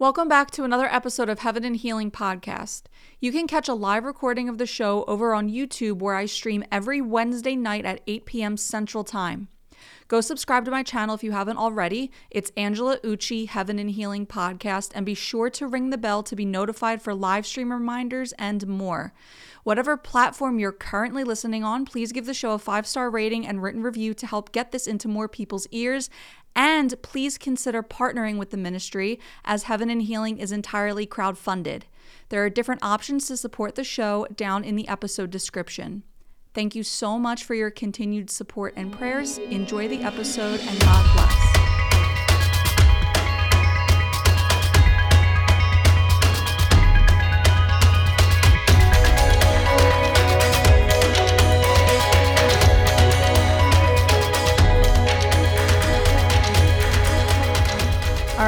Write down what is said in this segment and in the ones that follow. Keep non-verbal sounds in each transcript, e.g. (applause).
Welcome back to another episode of Heaven and Healing Podcast. You can catch a live recording of the show over on YouTube where I stream every Wednesday night at 8 p.m. Central Time. Go subscribe to my channel if you haven't already. It's Angela Ucci Heaven and Healing Podcast, and be sure to ring the bell to be notified for live stream reminders and more. Whatever platform you're currently listening on, please give the show a five star rating and written review to help get this into more people's ears. And please consider partnering with the ministry as Heaven and Healing is entirely crowd-funded. There are different options to support the show down in the episode description. Thank you so much for your continued support and prayers. Enjoy the episode and God bless.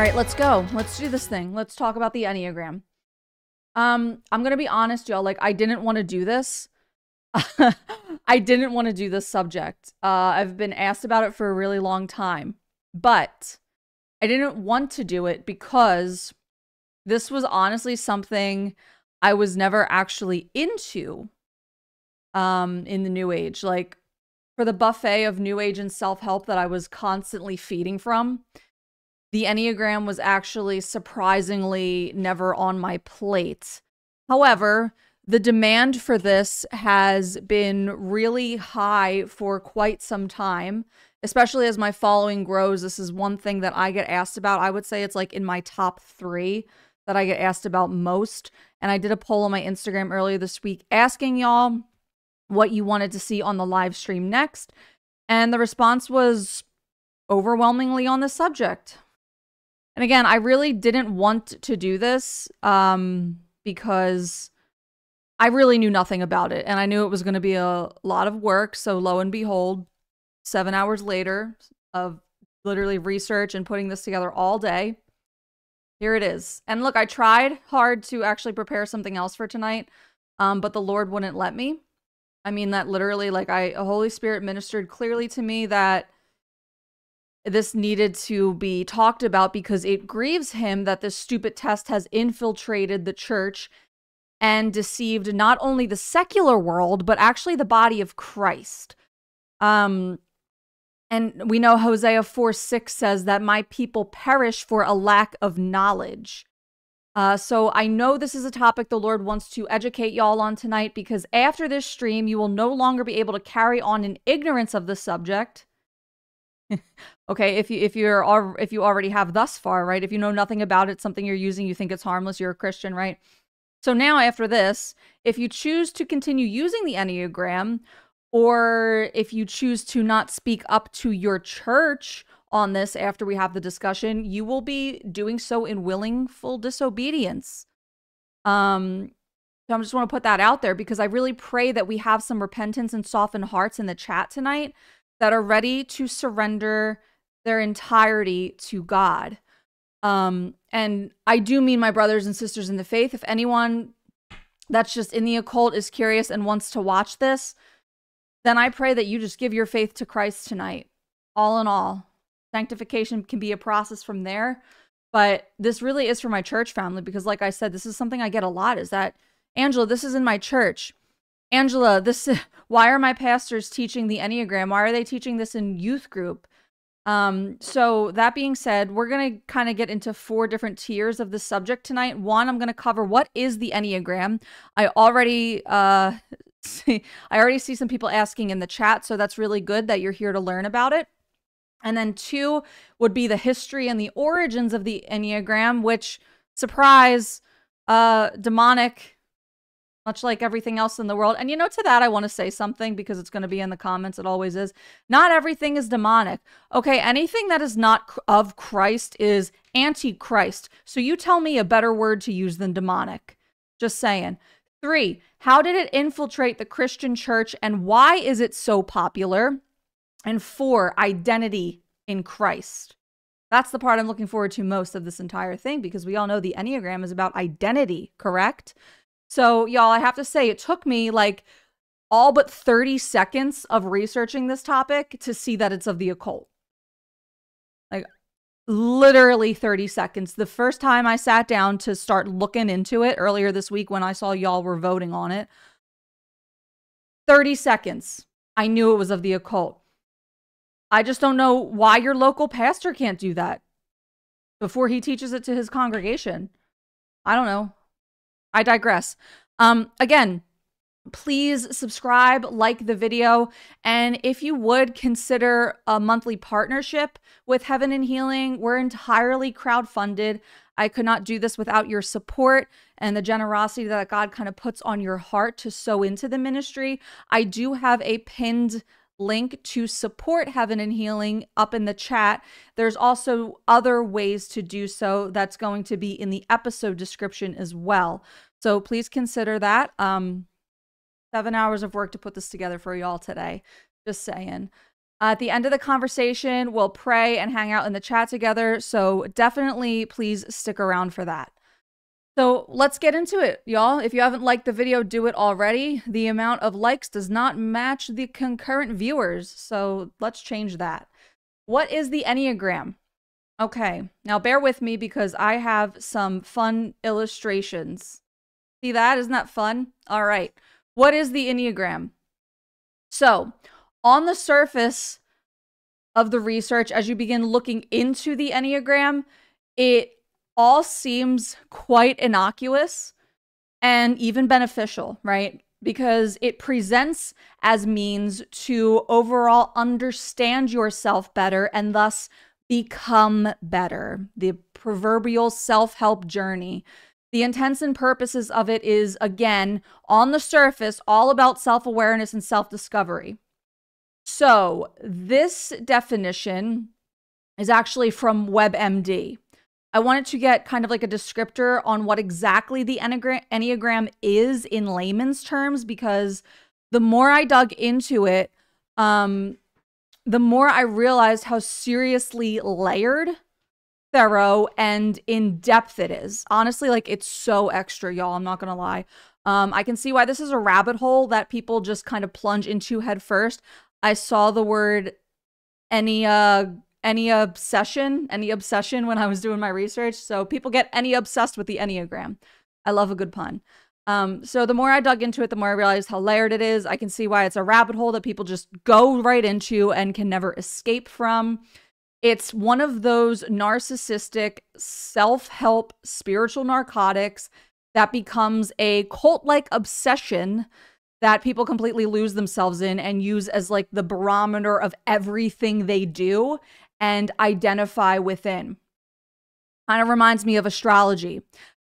Right, let's go. Let's do this thing. Let's talk about the Enneagram. Um, I'm to be honest, y'all, like I didn't want to do this (laughs) I didn't want to do this subject. Uh, I've been asked about it for a really long time, but I didn't want to do it because this was honestly something I was never actually into um, in the new age. Like for the buffet of new age and self help that I was constantly feeding from, the Enneagram was actually surprisingly never on my plate. However, the demand for this has been really high for quite some time, especially as my following grows. This is one thing that I get asked about. I would say it's like in my top three that I get asked about most. And I did a poll on my Instagram earlier this week asking y'all what you wanted to see on the live stream next. And the response was overwhelmingly on the subject. And again, I really didn't want to do this um, because I really knew nothing about it and I knew it was going to be a lot of work. So, lo and behold, seven hours later of literally research and putting this together all day, here it is. And look, I tried hard to actually prepare something else for tonight, um, but the Lord wouldn't let me. I mean, that literally, like, I, Holy Spirit ministered clearly to me that this needed to be talked about because it grieves him that this stupid test has infiltrated the church and deceived not only the secular world, but actually the body of Christ. Um, and we know Hosea 4 6 says that my people perish for a lack of knowledge. Uh, so I know this is a topic the Lord wants to educate y'all on tonight because after this stream, you will no longer be able to carry on in ignorance of the subject. Okay, if you if you're if you already have thus far, right? If you know nothing about it, something you're using, you think it's harmless, you're a Christian, right? So now, after this, if you choose to continue using the Enneagram, or if you choose to not speak up to your church on this after we have the discussion, you will be doing so in willingful disobedience. Um, so I just want to put that out there because I really pray that we have some repentance and softened hearts in the chat tonight that are ready to surrender their entirety to God. Um, and I do mean my brothers and sisters in the faith. If anyone that's just in the occult is curious and wants to watch this, then I pray that you just give your faith to Christ tonight. All in all, sanctification can be a process from there. But this really is for my church family because, like I said, this is something I get a lot is that, Angela, this is in my church. Angela, this (laughs) why are my pastors teaching the Enneagram? Why are they teaching this in youth group? Um, so that being said, we're going to kind of get into four different tiers of the subject tonight. One, I'm going to cover what is the Enneagram. I already uh (laughs) see, I already see some people asking in the chat, so that's really good that you're here to learn about it. And then two would be the history and the origins of the Enneagram, which surprise, uh demonic much like everything else in the world. And you know, to that, I want to say something because it's going to be in the comments. It always is. Not everything is demonic. Okay. Anything that is not of Christ is antichrist. So you tell me a better word to use than demonic. Just saying. Three, how did it infiltrate the Christian church and why is it so popular? And four, identity in Christ. That's the part I'm looking forward to most of this entire thing because we all know the Enneagram is about identity, correct? So, y'all, I have to say, it took me like all but 30 seconds of researching this topic to see that it's of the occult. Like, literally 30 seconds. The first time I sat down to start looking into it earlier this week when I saw y'all were voting on it, 30 seconds. I knew it was of the occult. I just don't know why your local pastor can't do that before he teaches it to his congregation. I don't know. I digress. Um again, please subscribe, like the video, and if you would consider a monthly partnership with Heaven and Healing, we're entirely crowd-funded. I could not do this without your support and the generosity that God kind of puts on your heart to sow into the ministry. I do have a pinned link to support Heaven and Healing up in the chat. There's also other ways to do so that's going to be in the episode description as well. So please consider that. Um, seven hours of work to put this together for y'all today. Just saying. at the end of the conversation, we'll pray and hang out in the chat together. So definitely please stick around for that. So let's get into it, y'all. If you haven't liked the video, do it already. The amount of likes does not match the concurrent viewers. So let's change that. What is the Enneagram? Okay, now bear with me because I have some fun illustrations. See that? Isn't that fun? All right. What is the Enneagram? So, on the surface of the research, as you begin looking into the Enneagram, it all seems quite innocuous and even beneficial, right? Because it presents as means to overall understand yourself better and thus become better. The proverbial self help journey. The intents and purposes of it is, again, on the surface, all about self awareness and self discovery. So, this definition is actually from WebMD. I wanted to get kind of like a descriptor on what exactly the Enneagram is in layman's terms because the more I dug into it, um, the more I realized how seriously layered thorough and in depth it is. Honestly, like it's so extra, y'all. I'm not gonna lie. Um, I can see why this is a rabbit hole that people just kind of plunge into head first. I saw the word uh any obsession, any obsession when I was doing my research. So people get any obsessed with the Enneagram. I love a good pun. Um, so the more I dug into it, the more I realized how layered it is. I can see why it's a rabbit hole that people just go right into and can never escape from. It's one of those narcissistic self help spiritual narcotics that becomes a cult like obsession that people completely lose themselves in and use as like the barometer of everything they do and identify within. Kind of reminds me of astrology.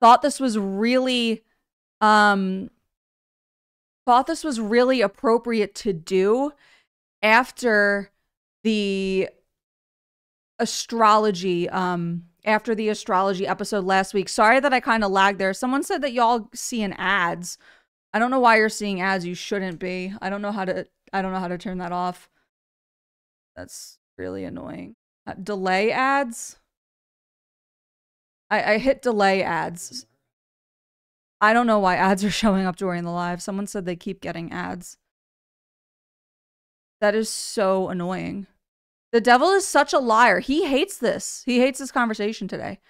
Thought this was really um thought this was really appropriate to do after the astrology um after the astrology episode last week. Sorry that I kind of lagged there. Someone said that y'all seeing ads. I don't know why you're seeing ads. You shouldn't be. I don't know how to I don't know how to turn that off. That's really annoying. Uh, delay ads? I I hit delay ads. I don't know why ads are (laughs) showing up during the live. Someone said they keep getting ads. That is so annoying. The devil is such a liar. He hates this. He hates this conversation today.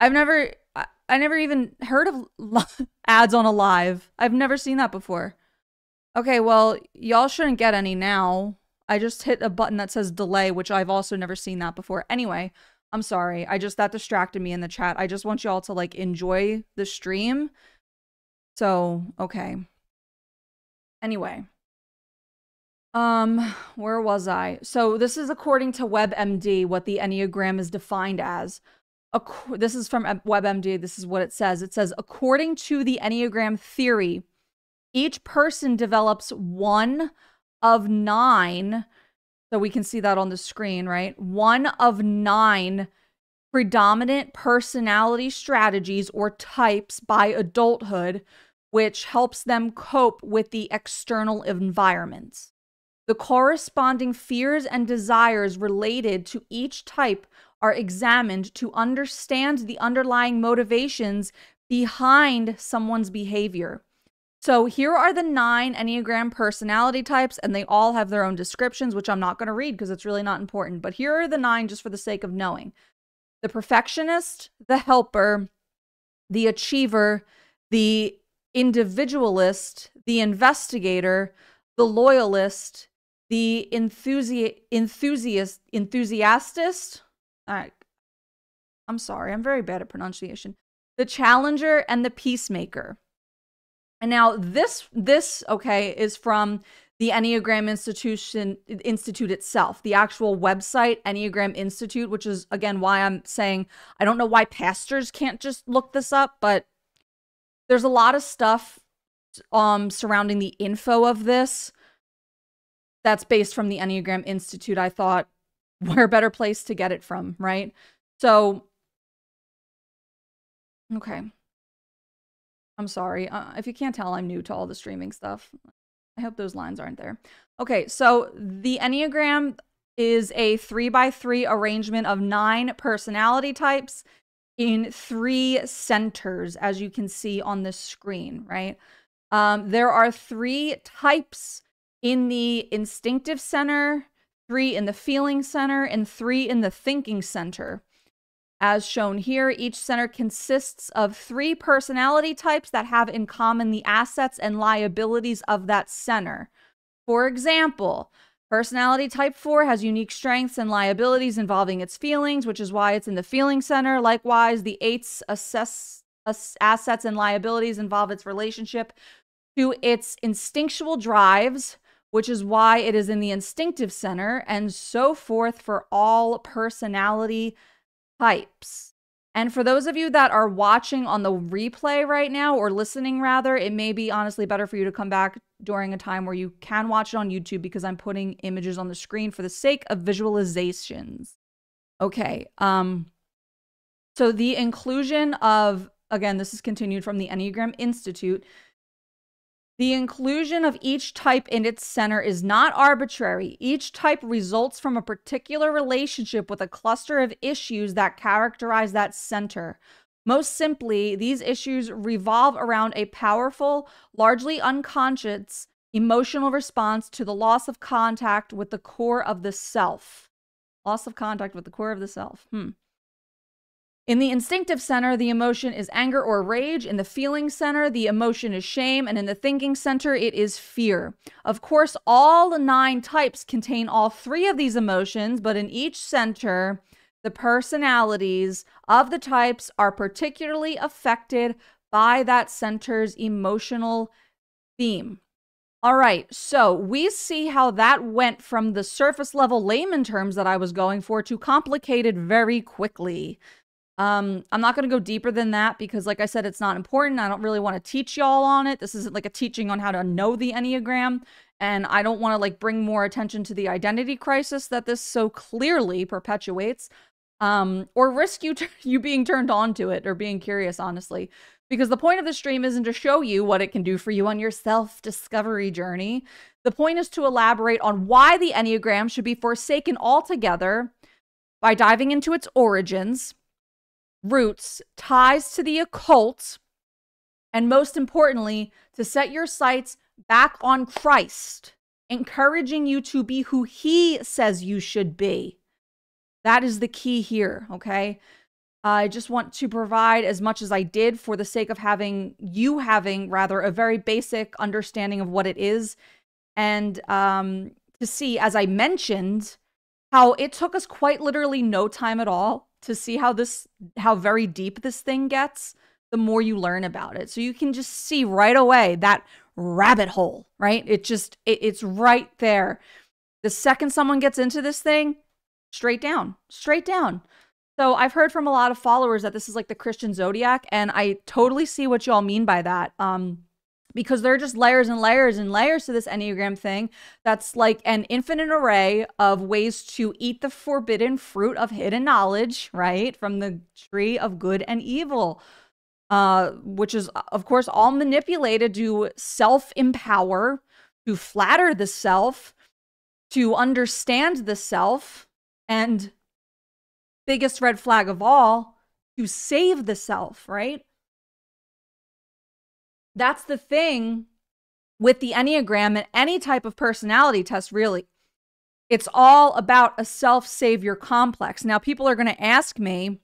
I've never I, I never even heard of (laughs) ads on a live. I've never seen that before. Okay, well, y'all shouldn't get any now. I just hit a button that says delay, which I've also never seen that before. Anyway, I'm sorry. I just that distracted me in the chat. I just want y'all to like enjoy the stream. So, okay. Anyway, um, where was I? So this is according to WebMD what the Enneagram is defined as. Ac- this is from WebMD. This is what it says. It says according to the Enneagram theory, each person develops one of 9 so we can see that on the screen, right? One of 9 predominant personality strategies or types by adulthood which helps them cope with the external environments. The corresponding fears and desires related to each type are examined to understand the underlying motivations behind someone's behavior. So here are the nine Enneagram personality types, and they all have their own descriptions, which I'm not going to read because it's really not important. But here are the nine just for the sake of knowing the perfectionist, the helper, the achiever, the individualist, the investigator, the loyalist, the enthusi- enthusiast, enthusiastist. Right. I'm sorry, I'm very bad at pronunciation. The challenger and the peacemaker. And now this this okay is from the Enneagram Institution Institute itself, the actual website Enneagram Institute, which is again why I'm saying I don't know why pastors can't just look this up, but there's a lot of stuff um surrounding the info of this that's based from the Enneagram Institute. I thought (laughs) where better place to get it from, right? So okay. I'm sorry. Uh, if you can't tell, I'm new to all the streaming stuff. I hope those lines aren't there. Okay, so the Enneagram is a three by three arrangement of nine personality types in three centers, as you can see on the screen, right? Um, there are three types in the instinctive center, three in the feeling center, and three in the thinking center. As shown here, each center consists of three personality types that have in common the assets and liabilities of that center. For example, personality type 4 has unique strengths and liabilities involving its feelings, which is why it's in the feeling center. Likewise, the 8's assess, assets and liabilities involve its relationship to its instinctual drives, which is why it is in the instinctive center, and so forth for all personality types. And for those of you that are watching on the replay right now or listening rather, it may be honestly better for you to come back during a time where you can watch it on YouTube because I'm putting images on the screen for the sake of visualizations. Okay. Um so the inclusion of again, this is continued from the Enneagram Institute. The inclusion of each type in its center is not arbitrary. Each type results from a particular relationship with a cluster of issues that characterize that center. Most simply, these issues revolve around a powerful, largely unconscious emotional response to the loss of contact with the core of the self. Loss of contact with the core of the self. Hmm. In the instinctive center, the emotion is anger or rage. In the feeling center, the emotion is shame. And in the thinking center, it is fear. Of course, all nine types contain all three of these emotions, but in each center, the personalities of the types are particularly affected by that center's emotional theme. All right, so we see how that went from the surface level layman terms that I was going for to complicated very quickly. Um, I'm not going to go deeper than that because, like I said, it's not important. I don't really want to teach y'all on it. This isn't like a teaching on how to know the Enneagram. And I don't want to like bring more attention to the identity crisis that this so clearly perpetuates um, or risk you, (laughs) you being turned on to it or being curious, honestly. Because the point of the stream isn't to show you what it can do for you on your self discovery journey. The point is to elaborate on why the Enneagram should be forsaken altogether by diving into its origins roots, ties to the occult, and most importantly, to set your sights back on Christ, encouraging you to be who He says you should be. That is the key here, okay? I just want to provide as much as I did for the sake of having you having rather a very basic understanding of what it is and um, to see, as I mentioned, how it took us quite literally no time at all to see how this how very deep this thing gets the more you learn about it. So you can just see right away that rabbit hole right? It just it, it's right there. The second someone gets into this thing straight down straight down. So i've heard from a lot of followers that this is like the christian zodiac and i totally see what y'all mean by that. Um because there are just layers and layers and layers to this Enneagram thing that's like an infinite array of ways to eat the forbidden fruit of hidden knowledge, right? From the tree of good and evil, uh, which is, of course, all manipulated to self empower, to flatter the self, to understand the self, and biggest red flag of all, to save the self, right? That's the thing with the Enneagram and any type of personality test, really, it's all about a self savior complex. Now, people are going to ask me,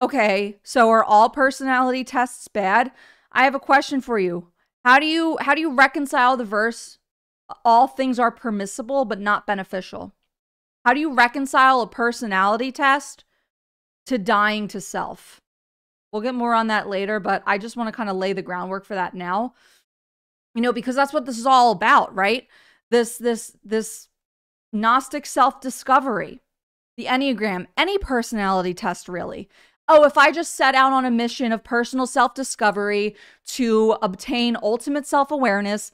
okay, so are all personality tests bad? I have a question for you. How do you how do you reconcile the verse all things are permissible but not beneficial? How do you reconcile a personality test to dying to self? We'll get more on that later, but I just want to kind of lay the groundwork for that now. You know, because that's what this is all about, right? This this this Gnostic self-discovery, the Enneagram, any personality test really. Oh, if I just set out on a mission of personal self discovery to obtain ultimate self awareness,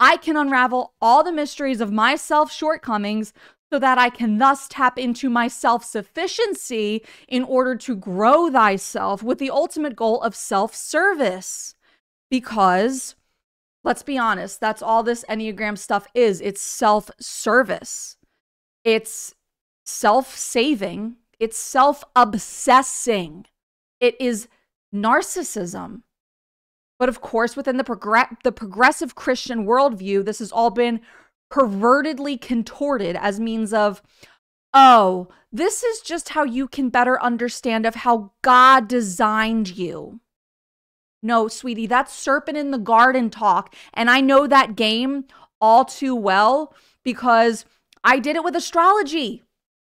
I can unravel all the mysteries of my self shortcomings so that I can thus tap into my self sufficiency in order to grow thyself with the ultimate goal of self service. Because, let's be honest, that's all this Enneagram stuff is it's self service, it's self saving, it's self obsessing, it is narcissism. But of course, within the, progr- the progressive Christian worldview, this has all been pervertedly contorted as means of, oh, this is just how you can better understand of how God designed you. No, sweetie, that's serpent in the garden talk. And I know that game all too well because I did it with astrology.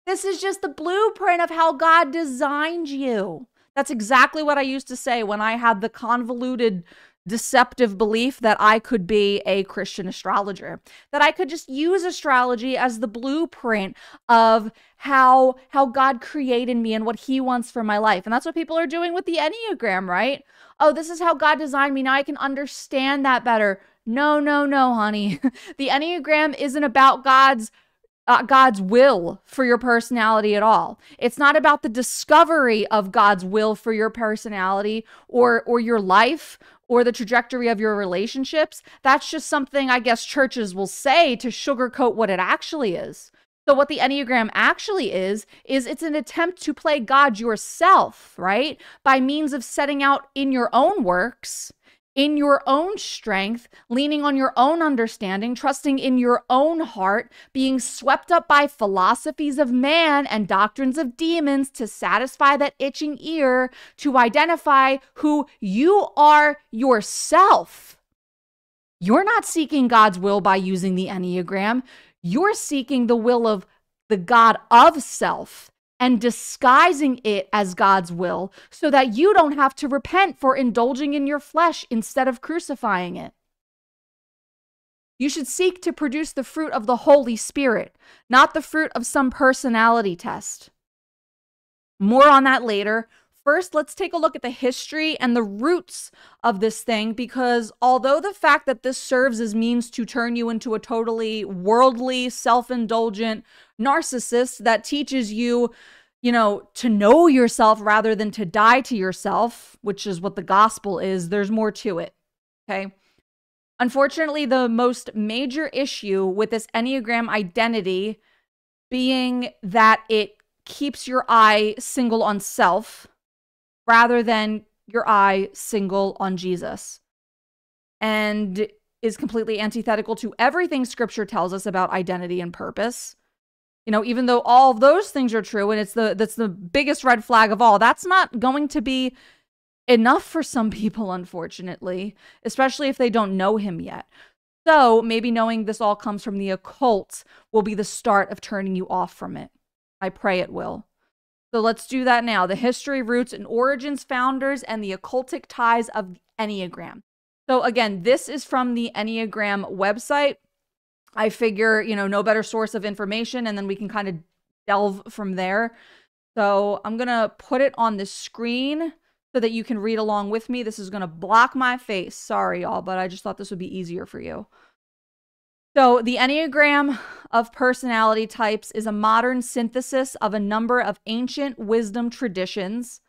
This is just the blueprint of how God designed you. That's exactly what I used to say when I had the convoluted deceptive belief that I could be a Christian astrologer, that I could just use astrology as the blueprint of how how God created me and what he wants for my life. And that's what people are doing with the Enneagram, right? Oh, this is how God designed me. Now I can understand that better. No, no, no, honey. (laughs) the Enneagram isn't about God's uh, God's will for your personality at all. It's not about the discovery of God's will for your personality or or your life or the trajectory of your relationships. That's just something I guess churches will say to sugarcoat what it actually is. So what the Enneagram actually is is it's an attempt to play God yourself, right? By means of setting out in your own works in your own strength, leaning on your own understanding, trusting in your own heart, being swept up by philosophies of man and doctrines of demons to satisfy that itching ear, to identify who you are yourself. You're not seeking God's will by using the Enneagram. You're seeking the will of the God of self and disguising it as God's will so that you don't have to repent for indulging in your flesh instead of crucifying it. You should seek to produce the fruit of the Holy Spirit, not the fruit of some personality test. More on that later. First, let's take a look at the history and the roots of this thing because although the fact that this serves as means to turn you into a totally worldly, self indulgent narcissist that teaches you, you know, to know yourself rather than to die to yourself, which is what the gospel is, there's more to it. Okay. Unfortunately, the most major issue with this Enneagram identity being that it keeps your eye single on self rather than your eye single on Jesus. And is completely antithetical to everything scripture tells us about identity and purpose. You know, even though all of those things are true and it's the that's the biggest red flag of all, that's not going to be enough for some people unfortunately, especially if they don't know him yet. So, maybe knowing this all comes from the occult will be the start of turning you off from it. I pray it will. So let's do that now. The history, roots, and origins, founders, and the occultic ties of Enneagram. So again, this is from the Enneagram website. I figure, you know, no better source of information, and then we can kind of delve from there. So I'm going to put it on the screen so that you can read along with me. This is going to block my face. Sorry, y'all, but I just thought this would be easier for you. So, the Enneagram of personality types is a modern synthesis of a number of ancient wisdom traditions.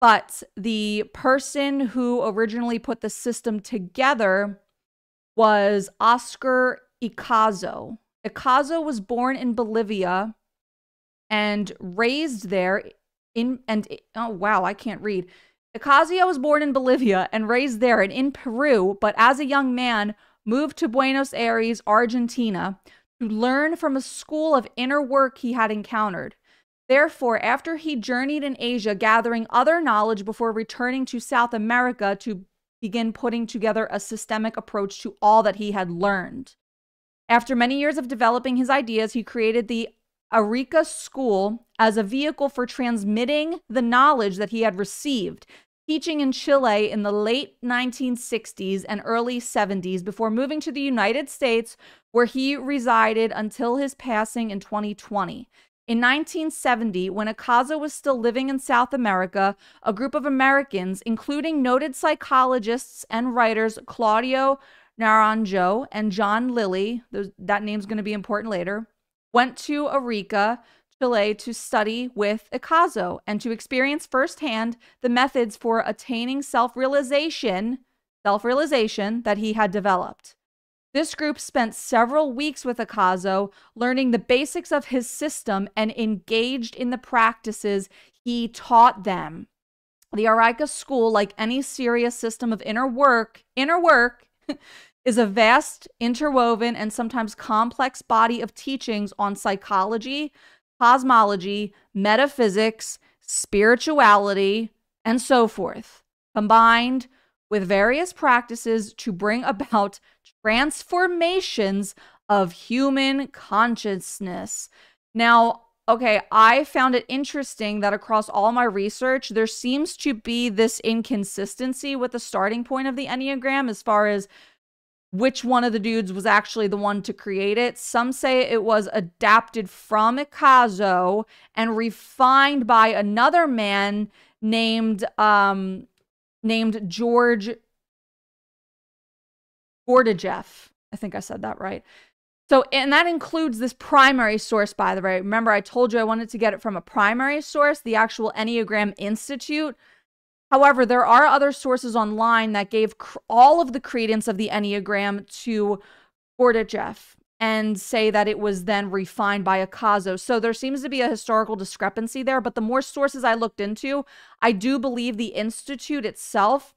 But the person who originally put the system together was Oscar Ichazo. Ichazo was born in Bolivia and raised there in and oh wow, I can't read. Ichazo was born in Bolivia and raised there and in Peru, but as a young man moved to Buenos Aires, Argentina, to learn from a school of inner work he had encountered. Therefore, after he journeyed in Asia, gathering other knowledge before returning to South America to begin putting together a systemic approach to all that he had learned. After many years of developing his ideas, he created the Arica School as a vehicle for transmitting the knowledge that he had received, teaching in Chile in the late 1960s and early 70s before moving to the United States, where he resided until his passing in 2020. In 1970, when Acazo was still living in South America, a group of Americans, including noted psychologists and writers Claudio Naranjo and John Lilly, that name's going to be important later, went to Arica, To study with Acazo and to experience firsthand the methods for attaining self realization, self realization that he had developed. This group spent several weeks with Acazo, learning the basics of his system and engaged in the practices he taught them. The Arica school, like any serious system of inner work, inner work (laughs) is a vast, interwoven, and sometimes complex body of teachings on psychology, cosmology, metaphysics, spirituality, and so forth, combined with various practices to bring about transformations of human consciousness. Now, okay, I found it interesting that across all my research, there seems to be this inconsistency with the starting point of the Enneagram as far as which one of the dudes was actually the one to create it. Some say it was adapted from Acazo and refined by another man named um named George Gurdjieff. I think I said that right. So, and that includes this primary source, by the way. Remember, I told you I wanted to get it from a primary source, the actual Enneagram Institute. However, there are other sources online that gave cr- all of the credence of the Enneagram to Gurdjieff and say that it was then refined by Acazo. So there seems to be a historical discrepancy there. But the more sources I looked into, I do believe the Institute itself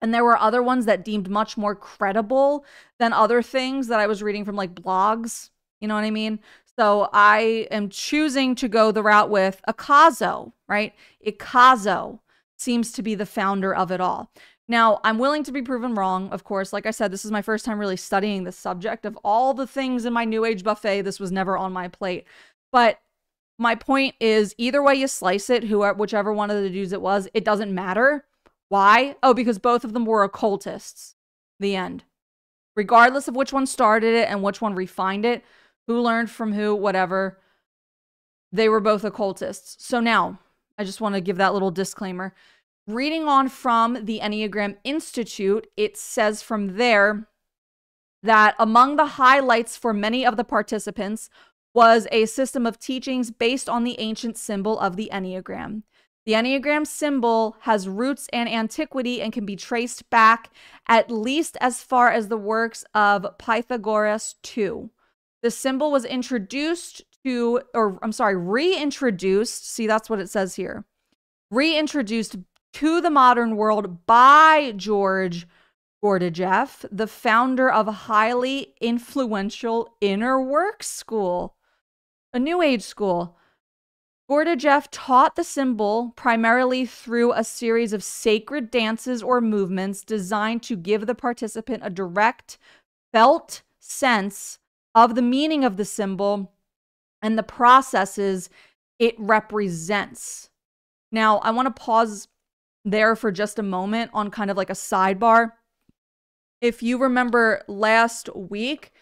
and there were other ones that deemed much more credible than other things that I was reading from like blogs. You know what I mean? So I am choosing to go the route with Acazo, right? Acazo seems to be the founder of it all. Now, I'm willing to be proven wrong, of course. Like I said, this is my first time really studying the subject of all the things in my New Age buffet. This was never on my plate. But my point is either way you slice it, whoever, whichever one of the dudes it was, it doesn't matter. Why? Oh, because both of them were occultists. The end. Regardless of which one started it and which one refined it, who learned from who, whatever, they were both occultists. So now, I just want to give that little disclaimer. Reading on from the Enneagram Institute, it says from there that among the highlights for many of the participants was a system of teachings based on the ancient symbol of the Enneagram. The Enneagram symbol has roots and antiquity and can be traced back at least as far as the works of Pythagoras II. The symbol was introduced to, or I'm sorry, reintroduced. See, that's what it says here. Reintroduced to the modern world by George Gurdjieff, the founder of a highly influential inner work school, a new age school. Gurdjieff taught the symbol primarily through a series of sacred dances or movements designed to give the participant a direct, felt sense of the meaning of the symbol and the processes it represents. Now, I want to pause there for just a moment on kind of like a sidebar. If you remember last week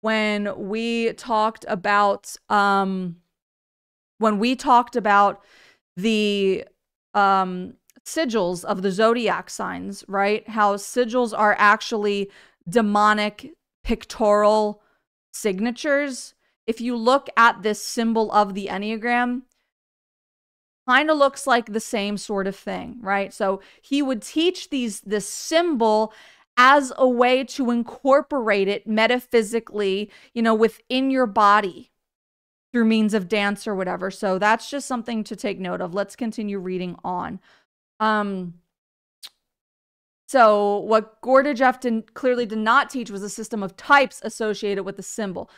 when we talked about um when we talked about the um, sigils of the zodiac signs, right? How sigils are actually demonic pictorial signatures. If you look at this symbol of the Enneagram, kind of looks like the same sort of thing, right? So he would teach these this symbol as a way to incorporate it metaphysically, you know, within your body, through means of dance or whatever. So that's just something to take note of. Let's continue reading on. Um So, what Gurdjieff did, clearly did not teach was a system of types associated with the symbol.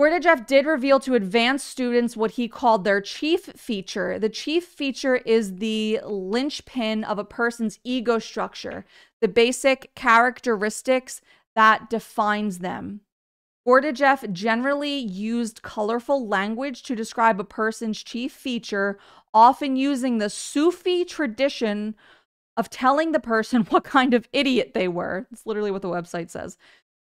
Gurdjieff did reveal to advanced students what he called their chief feature. The chief feature is the linchpin of a person's ego structure, the basic characteristics that defines them. Gurdjieff generally used colorful language to describe a person's chief feature, often using the Sufi tradition of telling the person (laughs) what kind of idiot they were. That's literally what the website says.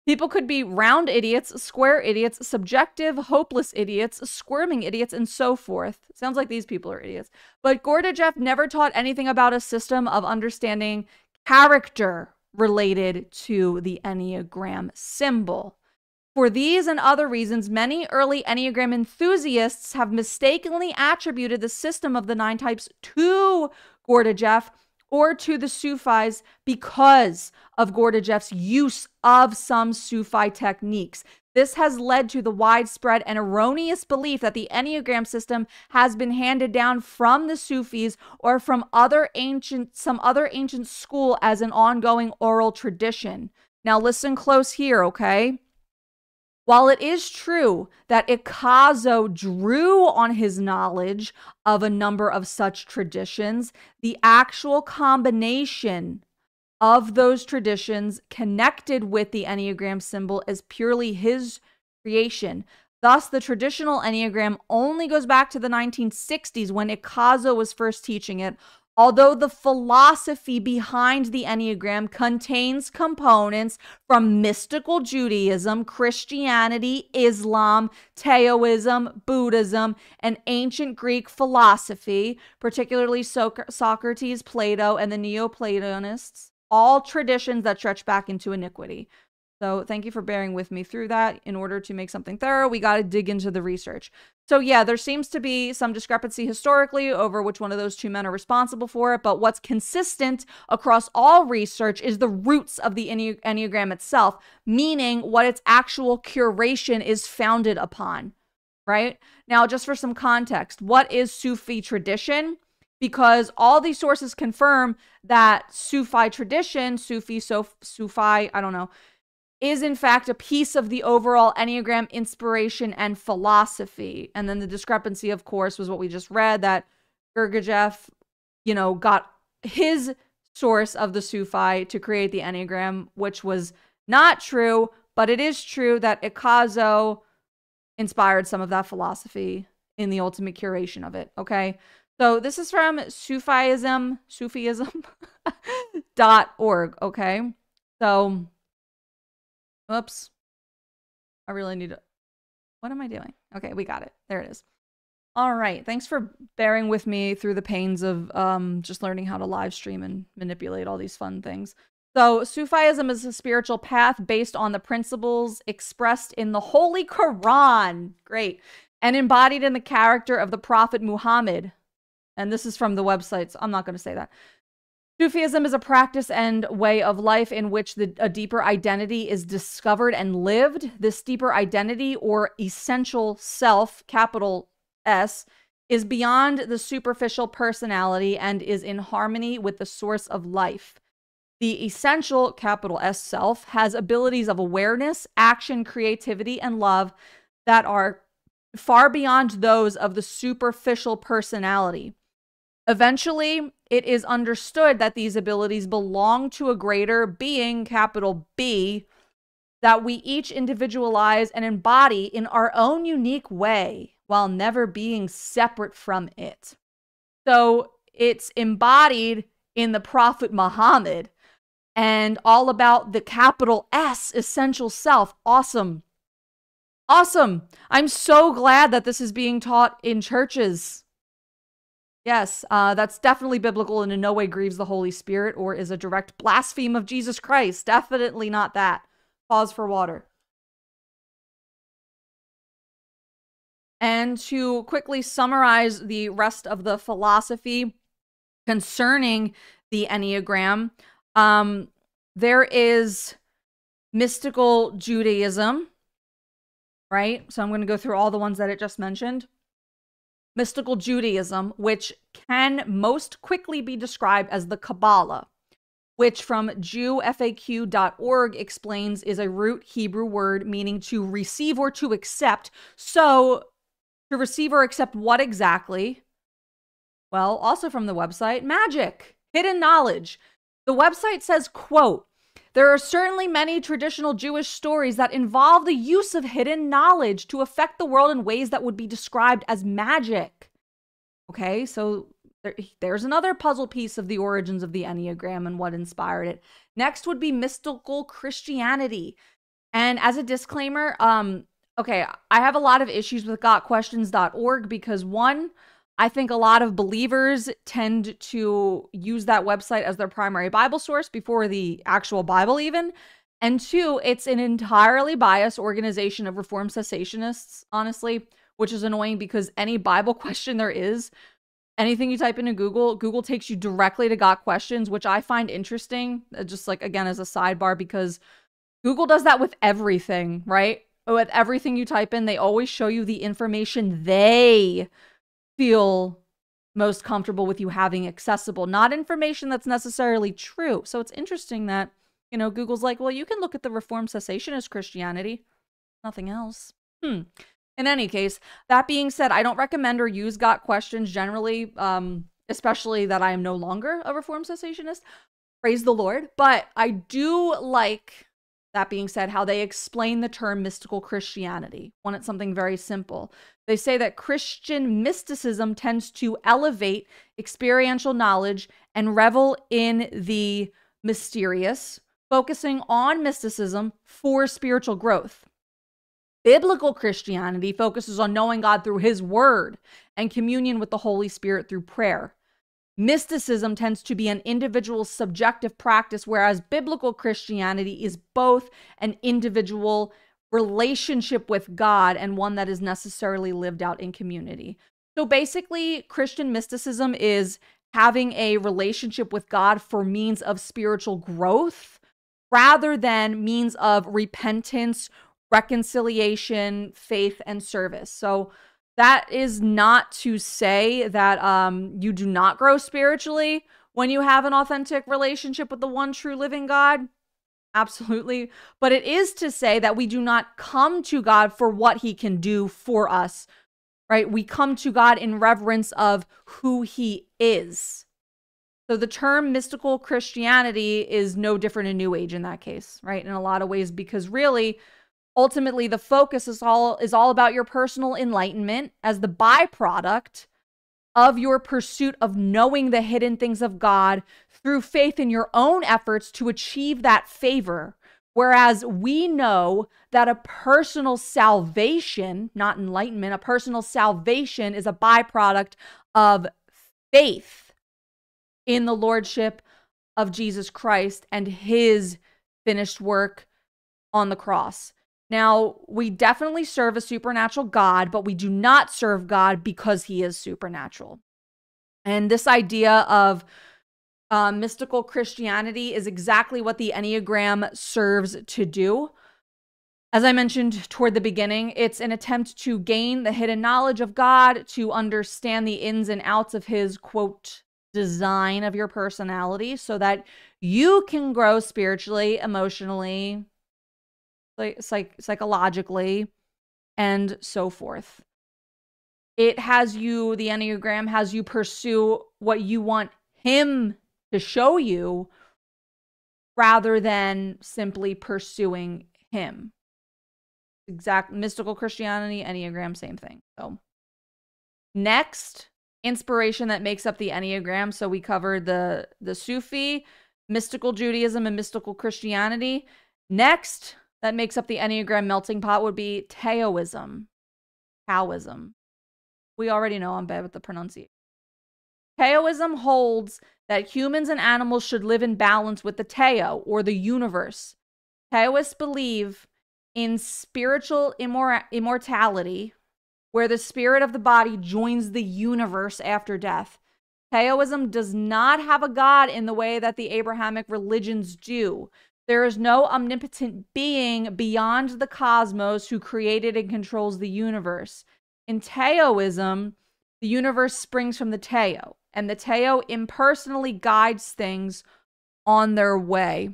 People could be round idiots, square idiots, subjective, hopeless idiots, squirming idiots, and so forth. Sounds like these people are idiots. But Gurdjieff never taught anything about a system of understanding character related to the Enneagram symbol. For these and other reasons, many early Enneagram enthusiasts have mistakenly attributed the system of the nine types to Gurdjieff or to the Sufis because of Gurdjieff's use of some Sufi techniques. This has led to the widespread and erroneous belief that the Enneagram system has been handed down from the Sufis or from other ancient some other ancient school as an ongoing oral tradition. Now listen close here, okay? While it is true that Ichazo drew on his knowledge of a number of such traditions, the actual combination of those traditions connected with the Enneagram symbol is purely his creation. Thus, the traditional Enneagram only goes back to the 1960s when Ichazo was first teaching it, Although the philosophy behind the Enneagram contains components from mystical Judaism, Christianity, Islam, Taoism, Buddhism, and ancient Greek philosophy, particularly Socrates, Plato, and the Neoplatonists, all traditions that stretch back into iniquity. So thank you for bearing with me through that. In order to make something thorough, we got to dig into the research. So yeah, there seems to be some discrepancy historically over which one of those two men are responsible for it, but what's consistent across all research is the roots of the Enne- Enneagram itself, meaning what its actual curation is founded upon, right? Now, just for some context, what is Sufi tradition? Because all these sources confirm that Sufi tradition, Sufi, so Sufi, I don't know, is in fact a piece of the overall Enneagram inspiration and philosophy. And then the discrepancy, of course, was what we just read that Gurdjieff, you know, got his source of the Sufi to create the Enneagram, which was not true, but it is true that Ichazo inspired some of that philosophy in the ultimate curation of it. Okay. So this is from Sufism, Sufism (laughs) dot org. Okay. So Oops. I really need to. What am I doing? Okay, we got it. There it is. All right. Thanks for bearing with me through the pains of um, just learning how to live stream and manipulate all these fun things. So, Sufism is a spiritual path based on the principles expressed in the Holy Quran. Great. And embodied in the character of the Prophet Muhammad. And this is from the website, so I'm not going to say that. Sufism is a practice and way of life in which the, a deeper identity is discovered and lived. This deeper identity or essential self, capital S, is beyond the superficial personality and is in harmony with the source of life. The essential, capital S self, has abilities of awareness, action, creativity, and love that are far beyond those of the superficial personality. Eventually, it is understood that these abilities belong to a greater being, capital B, that we each individualize and embody in our own unique way while never being separate from it. So it's embodied in the Prophet Muhammad and all about the capital S essential self. Awesome. Awesome. I'm so glad that this is being taught in churches. Yes, uh, that's definitely biblical and in no way grieves the Holy Spirit or is a direct blaspheme of Jesus Christ. Definitely not that. Pause for water. And to quickly summarize the rest of the philosophy concerning the Enneagram, um, there is mystical Judaism, right? So I'm going to go through all the ones that it just mentioned mystical Judaism, which can most quickly be described as the Kabbalah, which from JewFAQ.org explains is a root Hebrew word meaning to receive or to accept. So, to receive or accept what exactly? Well, also from the website, magic, hidden knowledge. The website says, quote, there are certainly many traditional Jewish stories that involve the use of hidden knowledge to affect the world in ways that would be described as magic. Okay, so there, there's another puzzle piece of the origins of the Enneagram and what inspired it. Next would be mystical Christianity. And as a disclaimer, um, okay, I have a lot of issues with gotquestions.org because one, I think a lot of believers tend to use that website as their primary Bible source before the actual Bible, even. And two, it's an entirely biased organization of Reformed cessationists, honestly, which is annoying because any Bible (laughs) question there is, anything you type into Google, Google takes you directly to Got Questions, which I find interesting, uh, just like again as a sidebar, because Google does that with everything, right? With everything you type in, they always show you the information they feel most comfortable with you having accessible, not information that's necessarily true. So it's interesting that, you know, Google's like, well, you can look at the Reformed cessationist Christianity, nothing else. Hmm. In any case, that being said, I don't recommend or use Got Questions generally, um, especially that I am no longer a Reformed cessationist. Praise the Lord. But I do like that being said, how they explain the term mystical Christianity when it's something very simple. They say that Christian mysticism tends to elevate experiential knowledge and revel in the mysterious, focusing on mysticism for spiritual growth. Biblical Christianity focuses on knowing God through His Word and communion with the Holy Spirit through prayer. Mysticism tends to be an individual subjective practice, whereas biblical Christianity is both an individual relationship with God and one that is necessarily lived out in community. So basically, Christian mysticism is having a relationship with God for means of spiritual growth rather than means of repentance, reconciliation, faith, and service. So that is not to say that um, you do not grow spiritually when you have an authentic relationship with the one true living God. Absolutely. But it is to say that we do not come to God for what he can do for us, right? We come to God in reverence of who he is. So the term mystical Christianity is no different in New Age in that case, right? In a lot of ways, because really, ultimately the focus is all is all about your personal enlightenment as the byproduct of your pursuit of knowing the hidden things of God through faith in your own efforts to achieve that favor. Whereas we know that a personal salvation not enlightenment a personal salvation is a byproduct of faith in the lordship of Jesus Christ and his finished work on the cross now, we definitely serve a supernatural God, but we do not serve God because he is supernatural. And this idea of uh, mystical Christianity is exactly what the Enneagram serves to do. As I mentioned toward the beginning, it's an attempt to gain the hidden knowledge of God, to understand the ins and outs of his quote design of your personality so that you can grow spiritually, emotionally, psych- psychologically and so forth. It has you, the Enneagram has you pursue what you want him to show you rather than simply pursuing him. Exact mystical Christianity, Enneagram, same thing. So, next inspiration that makes up the Enneagram. So, we covered the, the Sufi, mystical Judaism, and mystical Christianity. Next, that makes up the Enneagram melting pot would be Taoism. Taoism. We already know I'm bad with the pronunciation. Taoism holds that humans and animals should live in balance with the Tao or the universe. Taoists believe in spiritual immor- immortality, where the spirit of the body joins the universe after death. Taoism does not have a god in the way that the Abrahamic religions do. There is no omnipotent being beyond the cosmos who created and controls the universe. In Taoism, the universe springs from the Tao, and the Tao impersonally guides things on their way.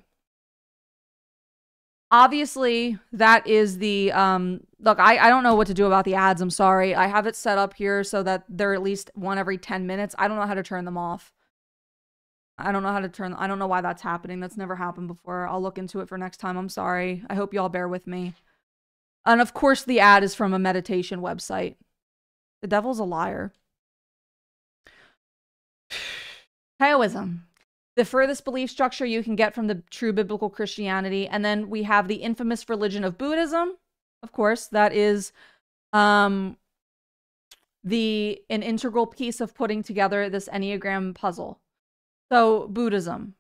Obviously, that is the um look, I, I don't know what to do about the ads. I'm sorry. I have it set up here so that they're at least one every 10 minutes. I don't know how to turn them off. I don't know how to turn I don't know why that's happening. That's never happened before. I'll look into it for next time. I'm sorry. I hope y'all bear with me. And of course the ad is from a meditation website. The devil's a liar. (sighs) Taoism. The furthest belief structure you can get from the true biblical Christianity. And then we have the infamous religion of Buddhism. Of course, that is um the an integral piece of putting together this Enneagram puzzle. So, Buddhism.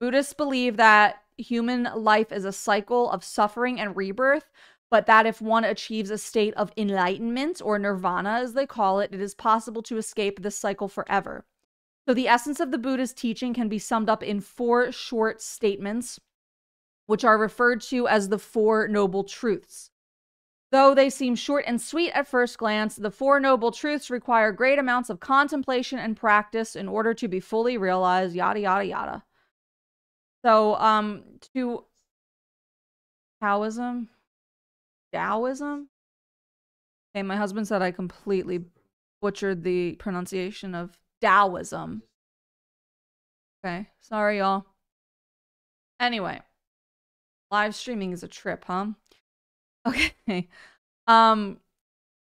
Buddhists believe that human life is a cycle of suffering and rebirth, but that if one achieves a state of enlightenment or nirvana, as they call it, it is possible to escape this cycle forever. So, the essence of the Buddha's teaching can be summed up in four short statements, which are referred to as the Four Noble Truths. Though they seem short and sweet at first glance, the Four Noble Truths require great amounts of contemplation and practice in order to be fully realized, yada, yada, yada. So, um, to Taoism, Taoism. Okay, my husband said I completely butchered the pronunciation of Taoism. Okay, sorry, y'all. Anyway, live streaming is a trip, huh? Okay. (laughs) Um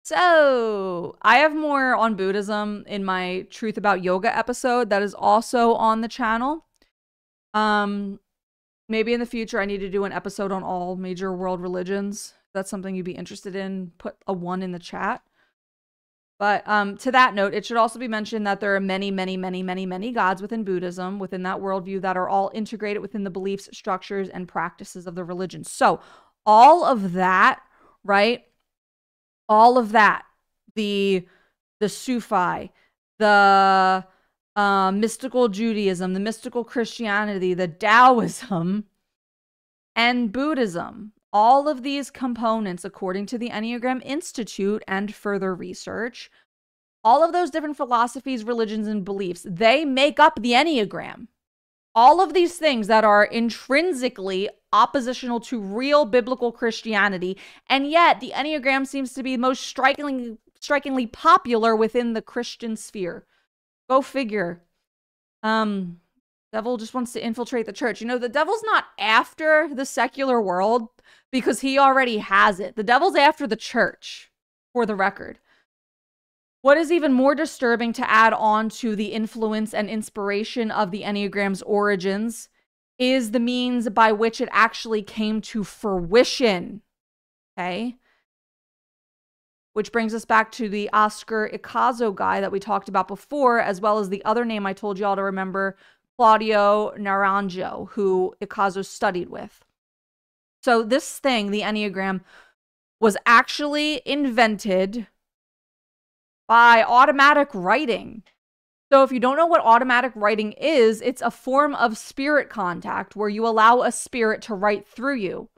so I have more on Buddhism in my Truth About Yoga episode that is also on the channel. Um maybe in the future I need to do an episode on all major world religions. If that's something you'd be interested in, put a one in the chat. But um, to that note, it should also be mentioned that there are many, many, many, many, many gods within Buddhism, within that worldview, that are all integrated within the beliefs, structures, and practices of the religion. So, all of that right? All of that, the the Sufi, the uh, mystical Judaism, the mystical Christianity, the Taoism, and Buddhism. All of these components, according to the Enneagram Institute and further research, all of those different philosophies, religions, and beliefs, they make up the Enneagram all of these things that are intrinsically oppositional to real biblical Christianity, and yet the Enneagram seems to be most strikingly strikingly popular within the Christian sphere. Go figure. Um devil just wants to infiltrate the church. You know, the devil's not after the secular world because he already has it. The devil's after the church, for the record. What is even more disturbing to add on to the influence and inspiration of the Enneagram's origins is the means by which it actually came to fruition. Okay. Which brings us back to the Oscar Ichazo guy that we talked about before, as well as the other name I told y'all to remember, Claudio Naranjo, who Ichazo studied with. So, this thing, the Enneagram, was actually invented by automatic writing. So, if you don't know what automatic writing is, it's a form of spirit contact where you allow a spirit to write through you,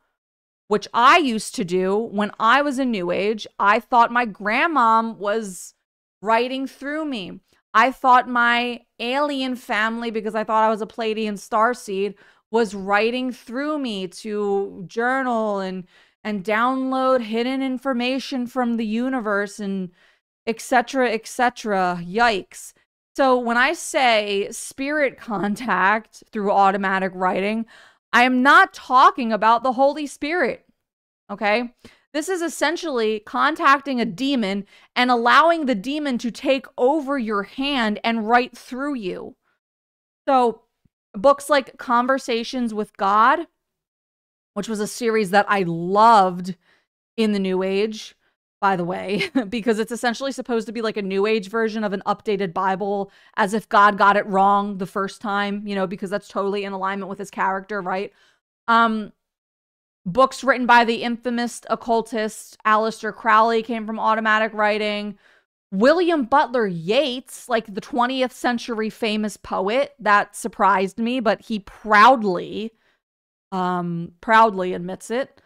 which I used to do when I was in New Age. I thought my grandmom was writing through me. I thought my alien family, because I thought I was a Pleiadian starseed, was writing through me to journal and and download hidden information from the universe and etc., etc. Yikes. So when I say spirit contact through automatic writing, I am not talking about the Holy Spirit. Okay? This is essentially contacting a demon and allowing the demon to take over your hand and write through you. So, books like Conversations with God, which was a series that I loved in the New Age, by the way, (laughs) because it's essentially supposed to be like a new age version of an updated Bible, as if God got it wrong the first time, you know, because that's totally in alignment with his character, right? Um, books written by the infamous occultist Aleister Crowley came from automatic writing. William Butler Yeats, like the 20th century famous poet, that surprised me, but he proudly, um, proudly admits it.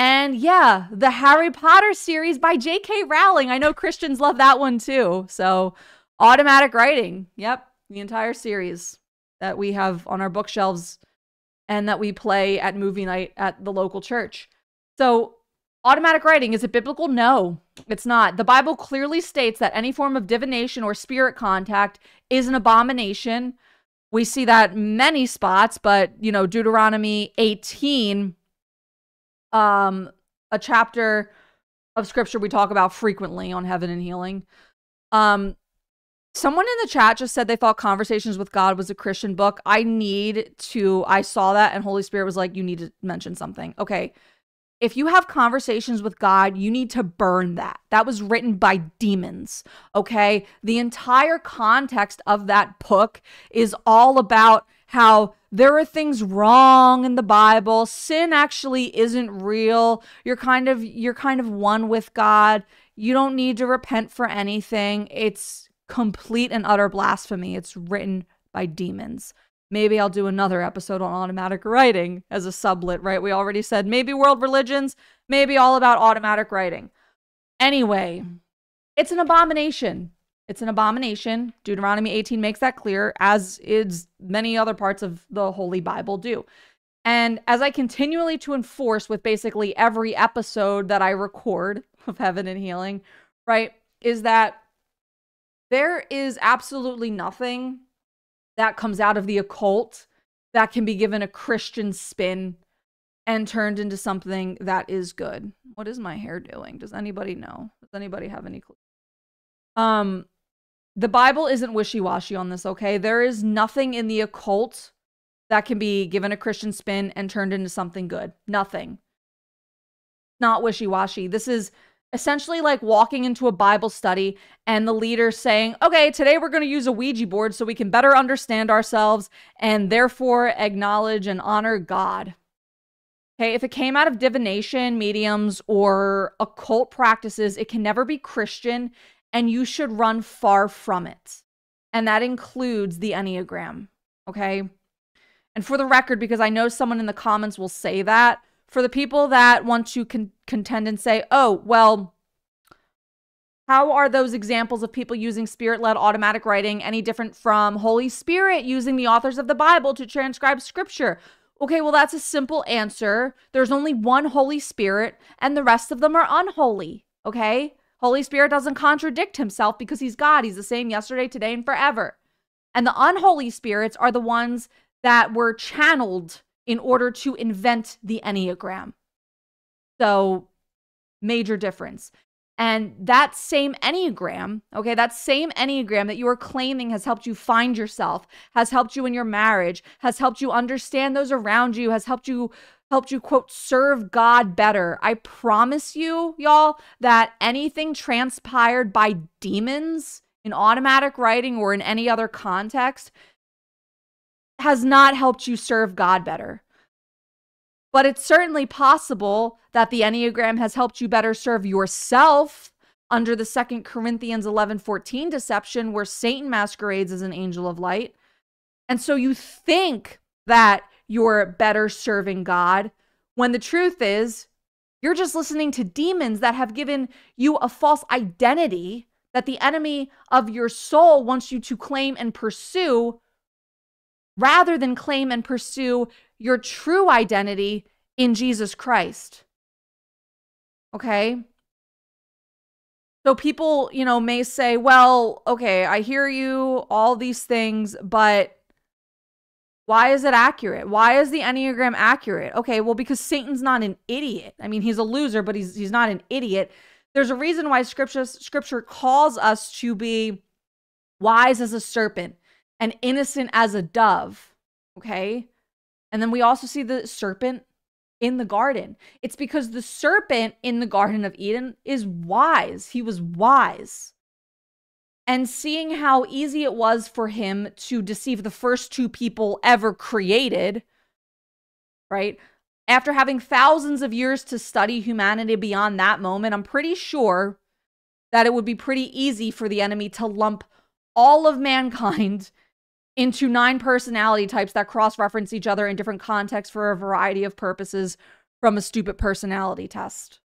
And yeah, the Harry Potter series by J.K. Rowling. I know Christians love that one too. So, automatic writing. Yep, the entire series. that we have on our bookshelves and that we play at movie night at the local church. So, automatic writing is it biblical? No, it's not. The Bible clearly states that any form of divination or spirit contact is an abomination. We see that many spots, but you know, Deuteronomy 18 um a chapter of scripture we talk about frequently on heaven and healing. Um, someone in the chat just said they thought Conversations with God was a Christian book. I need to, I saw that, and Holy Spirit was like, you need to mention something. Okay. If you have conversations with God, you need to burn that. That was written by demons. Okay. The entire context of that book is all about how there are things wrong in the Bible. Sin actually isn't real. You're kind of you're kind of one with God. You don't need to repent for anything. It's complete and utter blasphemy. It's written by demons. Maybe I'll do another episode on automatic writing as a sublet, right? We already said maybe world religions, maybe all about automatic writing. Anyway, it's an abomination. It's an abomination. Deuteronomy 18 makes that clear, as is many other parts of the Holy Bible do. And as I continually to enforce with basically every episode that I record (laughs) of Heaven and Healing, right, is that there is absolutely nothing that comes out of the occult that can be given a Christian spin and turned into something that is good. What is my hair doing? Does anybody know? Does anybody have any clue? Um the Bible isn't wishy washy on this, okay? There is nothing in the occult that can be given a Christian spin and turned into something good. Nothing. Not wishy washy. This is essentially like walking into a Bible study and the leader saying, okay, today we're going to use a Ouija board so we can better understand ourselves and therefore acknowledge and honor God. Okay, if it came out of divination, mediums, or occult practices, it can never be Christian and you should run far from it. And that includes the Enneagram. Okay. And for the record, because I know someone in the comments will say that, for the people that want to con- contend and say, oh, well, how are those examples of people using spirit led automatic writing any different from Holy Spirit using the authors of the Bible to transcribe scripture? Okay, well, that's a simple answer. There's only one Holy Spirit, and the rest of them are unholy. Okay? Holy Spirit doesn't contradict himself because he's God. He's the same yesterday, today, and forever. And the unholy spirits are the ones that were channeled in order to invent the Enneagram. So, major difference. And that same Enneagram, okay, that same Enneagram that you are claiming has helped you find yourself, has helped you in your marriage, has helped you understand those around you, has helped you helped you, quote, serve God better. I promise you, y'all, that anything transpired by demons in automatic writing or in any other context has not helped you serve God better. But it's certainly possible that the Enneagram has helped you better serve yourself under the Second Corinthians 11 14 deception, where Satan masquerades as an angel of light. And so you think that you're better serving God, when the truth is, you're just listening to demons that have given you a false identity that the enemy of your soul wants you to claim and pursue rather than claim and pursue your true identity in Jesus Christ. Okay? So people, you know, may say, well, okay, I hear you, all these things, but why is it accurate? Why is the Enneagram accurate? Okay, well, because Satan's not an idiot. I mean, he's a loser, but he's he's not an idiot. There's a reason why scripture scripture calls us to be wise as a serpent and innocent as a dove. Okay? And then we also see the serpent in the garden. It's because the serpent in the Garden of Eden is wise. He was wise and seeing how easy it was for him to deceive the first two people ever created, right? After having thousands of years to study humanity beyond that moment, I'm pretty sure that it would be pretty easy for the enemy to lump all of mankind into nine personality types that cross reference each other in different contexts for a variety of purposes from a stupid personality test.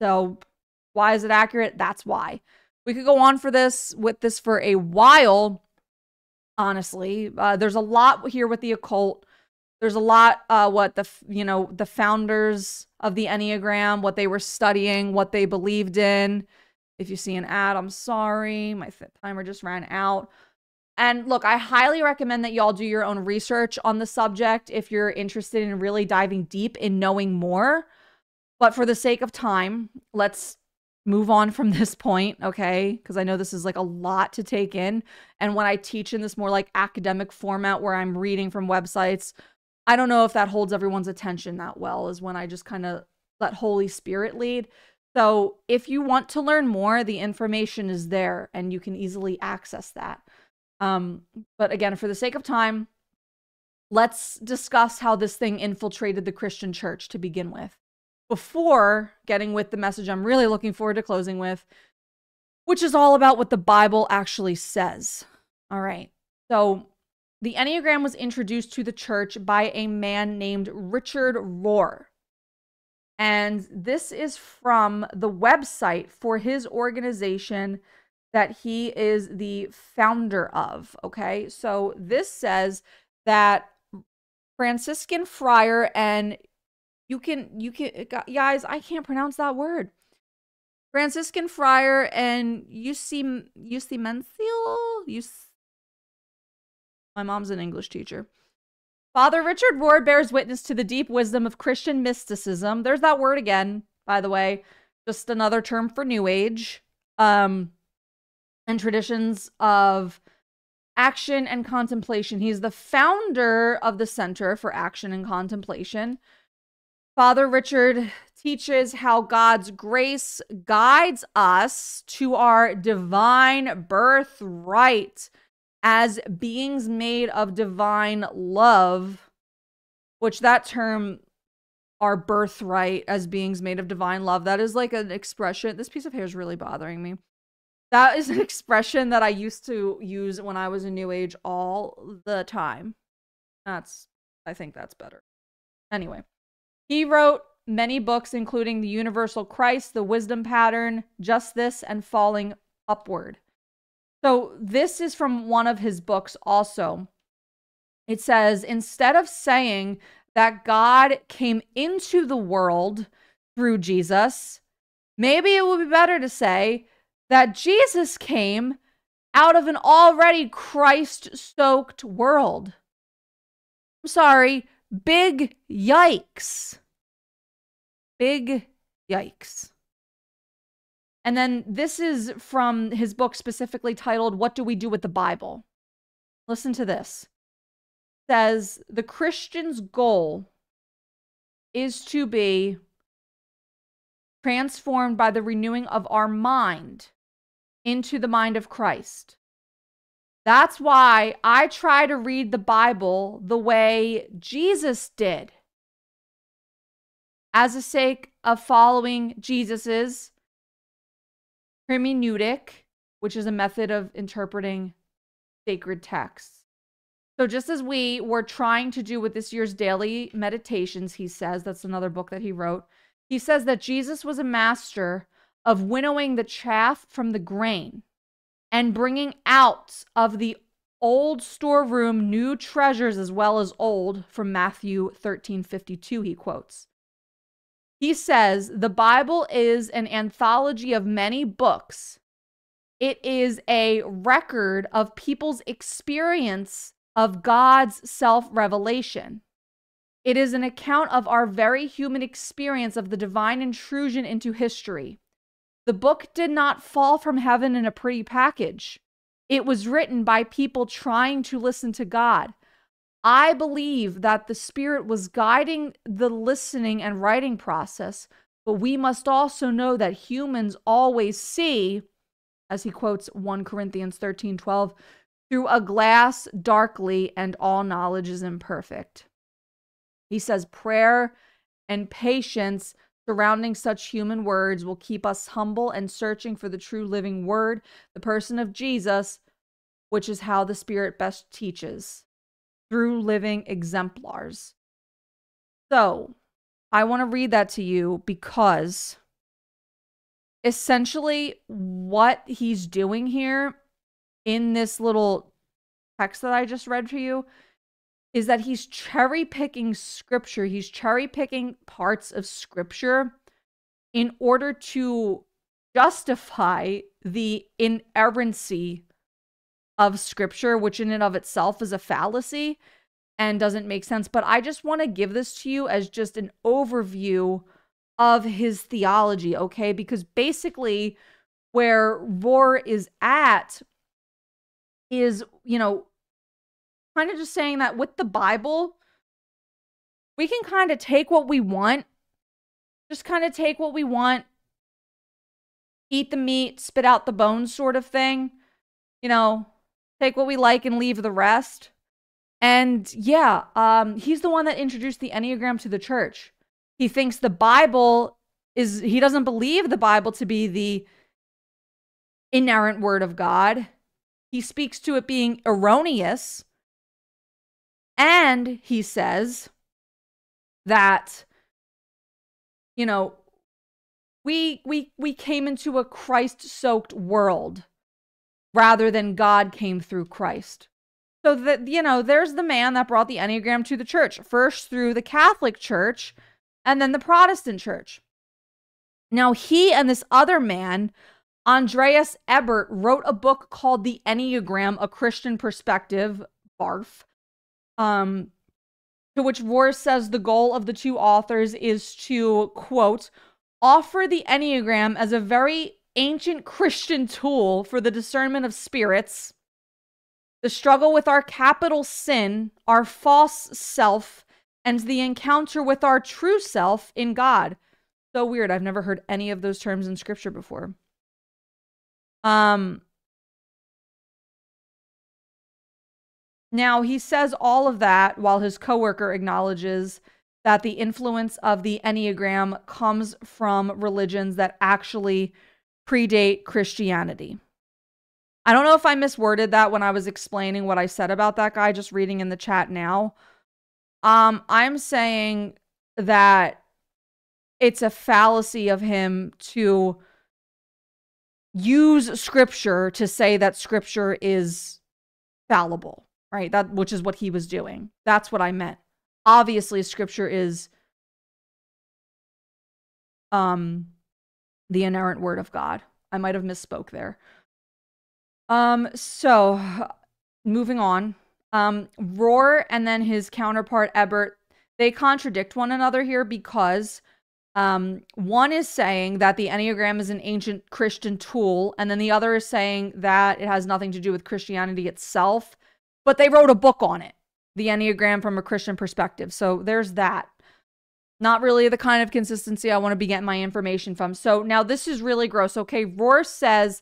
So, why is it accurate? That's why. We could go on for this with this for a while. honestly. Uh, there's a lot here with the occult. There's a lot, uh, what the, you know, the founders of the Enneagram, what they were studying, what they believed in. If you see an ad, I'm sorry. My timer just ran out. And look, I highly recommend that y'all do your own research on the subject if you're interested in really diving deep in knowing more. But for the sake of time, let's move on from (laughs) this point, okay? Because I know this is like a lot to take in. And when I teach in this more like academic format where I'm reading from websites, I don't know if that holds everyone's attention that well, is when I just kind of let Holy Spirit lead. So if you want to learn more, the information is there and you can easily access that. Um, but again, for the sake of time, let's discuss how this thing infiltrated the Christian church to begin with before getting with the message I'm really looking forward to closing with, which is all about what the Bible actually says. All right. So, the Enneagram was introduced to the church by a man named Richard Rohr. And this is from the website for his organization that he is the founder of. Okay. So, this says that Franciscan friar and you can, you can, uh, guys, I can't pronounce that word. Franciscan friar and Mencial? UC, my mom's an English teacher. Father Richard Rohr bears witness to the deep wisdom of Christian mysticism. There's that word again, by the way. Just another term for New Age. Um, and traditions of action and contemplation. He's the founder of the Center for Action and Contemplation, Father Richard teaches how God's grace guides us to our divine birthright as beings made of divine love, which that term, our birthright as beings made of divine love, that is like an expression. This piece of hair is really bothering me. That is an (laughs) expression that I used to use when I was in New Age all the time. That's, I think that's better. Anyway. He wrote many books, including The Universal Christ, The Wisdom Pattern, Just This, and Falling Upward. So, this is from one of his books also. It says, instead of saying that God came into the world through Jesus, maybe it would be better to say that Jesus came out of an already Christ soaked world. I'm sorry, Big yikes. Big yikes. And then this is from his book specifically titled What Do We Do with the Bible? Listen to this. It says the Christian's goal is to be transformed by the renewing of our mind into the mind of Christ. That's why I try to read the Bible the way Jesus did. As a sake of following Jesus's hermeneutic, which is a method of interpreting sacred texts. So, just as we were trying to do with this year's daily meditations, he says, that's another book that he wrote. He says that Jesus was a master of winnowing the chaff from the grain and bringing out of the old storeroom new treasures as well as old from Matthew 13:52 he quotes. He says, "The Bible is an anthology of many books. It is a record of people's experience of God's self-revelation. It is an account of our very human experience of the divine intrusion into history." The book did not fall from heaven in a pretty package. It was written by people trying to listen to God. I believe that the Spirit was guiding the listening and writing process, but we must also know that humans always see, as he quotes 1 Corinthians 13 12, through a glass darkly, and all knowledge is imperfect. He says prayer and patience surrounding such human words will keep us humble and searching for the true living word, the person of Jesus, which is how the Spirit best teaches through living exemplars. So, I want to read that to you because essentially what he's doing here in this little text that I just read to you is that he's cherry picking scripture. He's cherry picking parts of scripture in order to justify the inerrancy of scripture, which in and of itself is a fallacy and doesn't make sense. But I just want to give this to you as just an overview of his theology, okay? Because basically, where Rohr is at is, you know, kind of just saying that with the Bible, we can kind of take what we want, just kind of take what we want, eat the meat, spit out the bones, sort of thing. You know, take what we like and leave the rest. And yeah, um, he's the one that introduced the Enneagram to the church. He thinks the Bible is, he doesn't believe the Bible to be the inerrant word of God. He speaks to it being erroneous. And he says that, you know, we we we came into a Christ-soaked world rather than God came through Christ. So that you know, there's the man that brought the Enneagram to the church, first through the Catholic Church and then the Protestant Church. Now he and this other man Andreas Ebert wrote a book called The Enneagram: A Christian Perspective, barf. Um to which Rohr says the goal of the two authors is to quote offer the Enneagram as a very ancient Christian tool for the discernment of spirits, the struggle with our capital sin, our false self, and the encounter with our true self in God. So weird. I've never heard any of those terms in scripture before. Um Now, he says all of that while his coworker acknowledges that the influence of the Enneagram comes from religions that actually predate Christianity. I don't know if I misworded that when I was explaining what I said about that guy, just reading in the chat now. Um, I'm saying that it's a fallacy of him to use scripture to say that scripture is fallible, right? That which is what he was doing. That's what I meant. Obviously, scripture is um the inerrant word of God. I might have misspoke there. Um, so moving on. Um, Rohr and then his counterpart Ebert, they contradict one another here because um, one is saying that the Enneagram is an ancient Christian tool, and then the other is saying that it has nothing to do with Christianity itself, but they wrote a book on it, the Enneagram from a Christian perspective. So there's that. Not really the kind of consistency I want to be getting my information from. So now this is really gross. Okay. Rohr says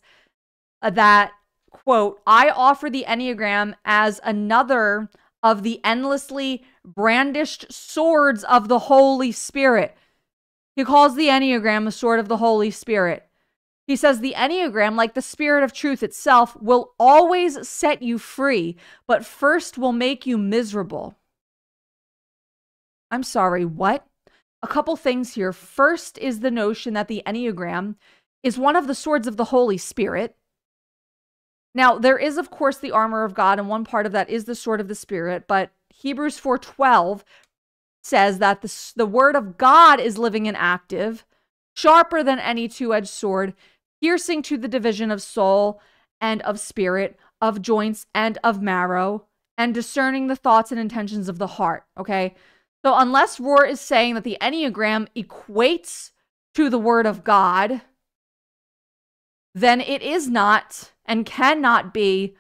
uh, that, quote, I offer the Enneagram as another of the endlessly brandished swords of the Holy Spirit. He calls the Enneagram a sword of the Holy Spirit. He says the Enneagram, like the Spirit of truth itself, will always set you free, but first will make you miserable. I'm sorry, what? a couple things here. First is the notion that the Enneagram is one of the swords of the Holy Spirit. Now, there is of course the armor of God and one part of that is the sword of the Spirit, but Hebrews 4:12 says that the, the word of God is living and active, sharper than any two-edged sword, piercing to the division of soul and of spirit, of joints and of marrow, and discerning the thoughts and intentions of the heart, okay? So, unless Rohr is saying that the Enneagram equates to the Word of God, then it is not and cannot be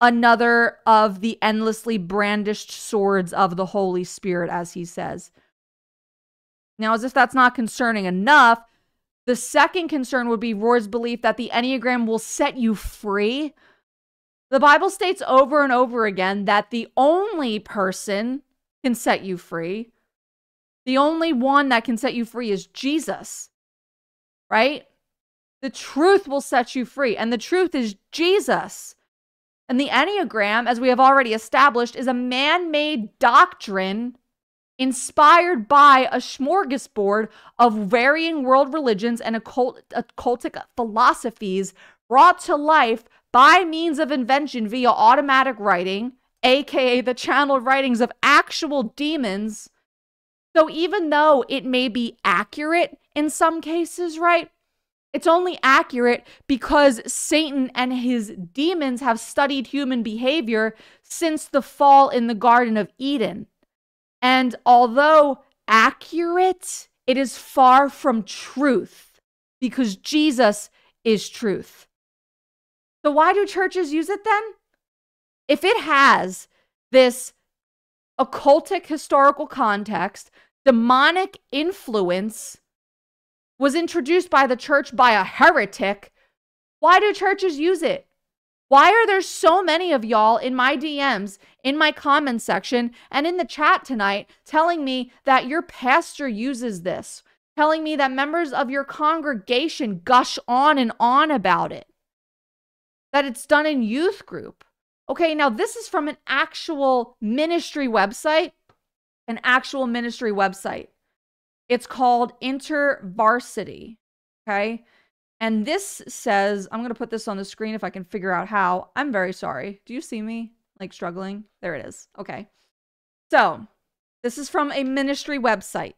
another of the endlessly brandished swords of the Holy Spirit, as he says. Now, as if that's not concerning enough, the second concern would be Rohr's belief that the Enneagram will set you free. The Bible states over and over again that the only person can set you free. The only one that can set you free is Jesus, right? The truth will set you free, and the truth is Jesus. And the Enneagram, as we have already established, is a man made doctrine inspired by a smorgasbord of varying world religions and occult, occultic philosophies brought to life by means of invention via automatic writing, aka the channeled writings of actual demons. So even though it may be accurate in some cases, right? It's only accurate because Satan and his demons have studied human behavior since the fall in the Garden of Eden. And although accurate, it is far from truth because Jesus is truth. So, why do churches use it then? If it has this occultic historical context, demonic influence, was introduced by the church by a heretic, why do churches use it? Why are there so many of y'all in my DMs, in my comment section, and in the chat tonight telling me that your pastor uses this, telling me that members of your congregation gush on and on about it, that it's done in youth group? Okay, now this is from an actual ministry website, an actual ministry website. It's called InterVarsity. Okay. And this says, I'm going to put this on the screen if I can figure out how. I'm very sorry. Do you see me like struggling? There it is. Okay. So this is from a ministry website.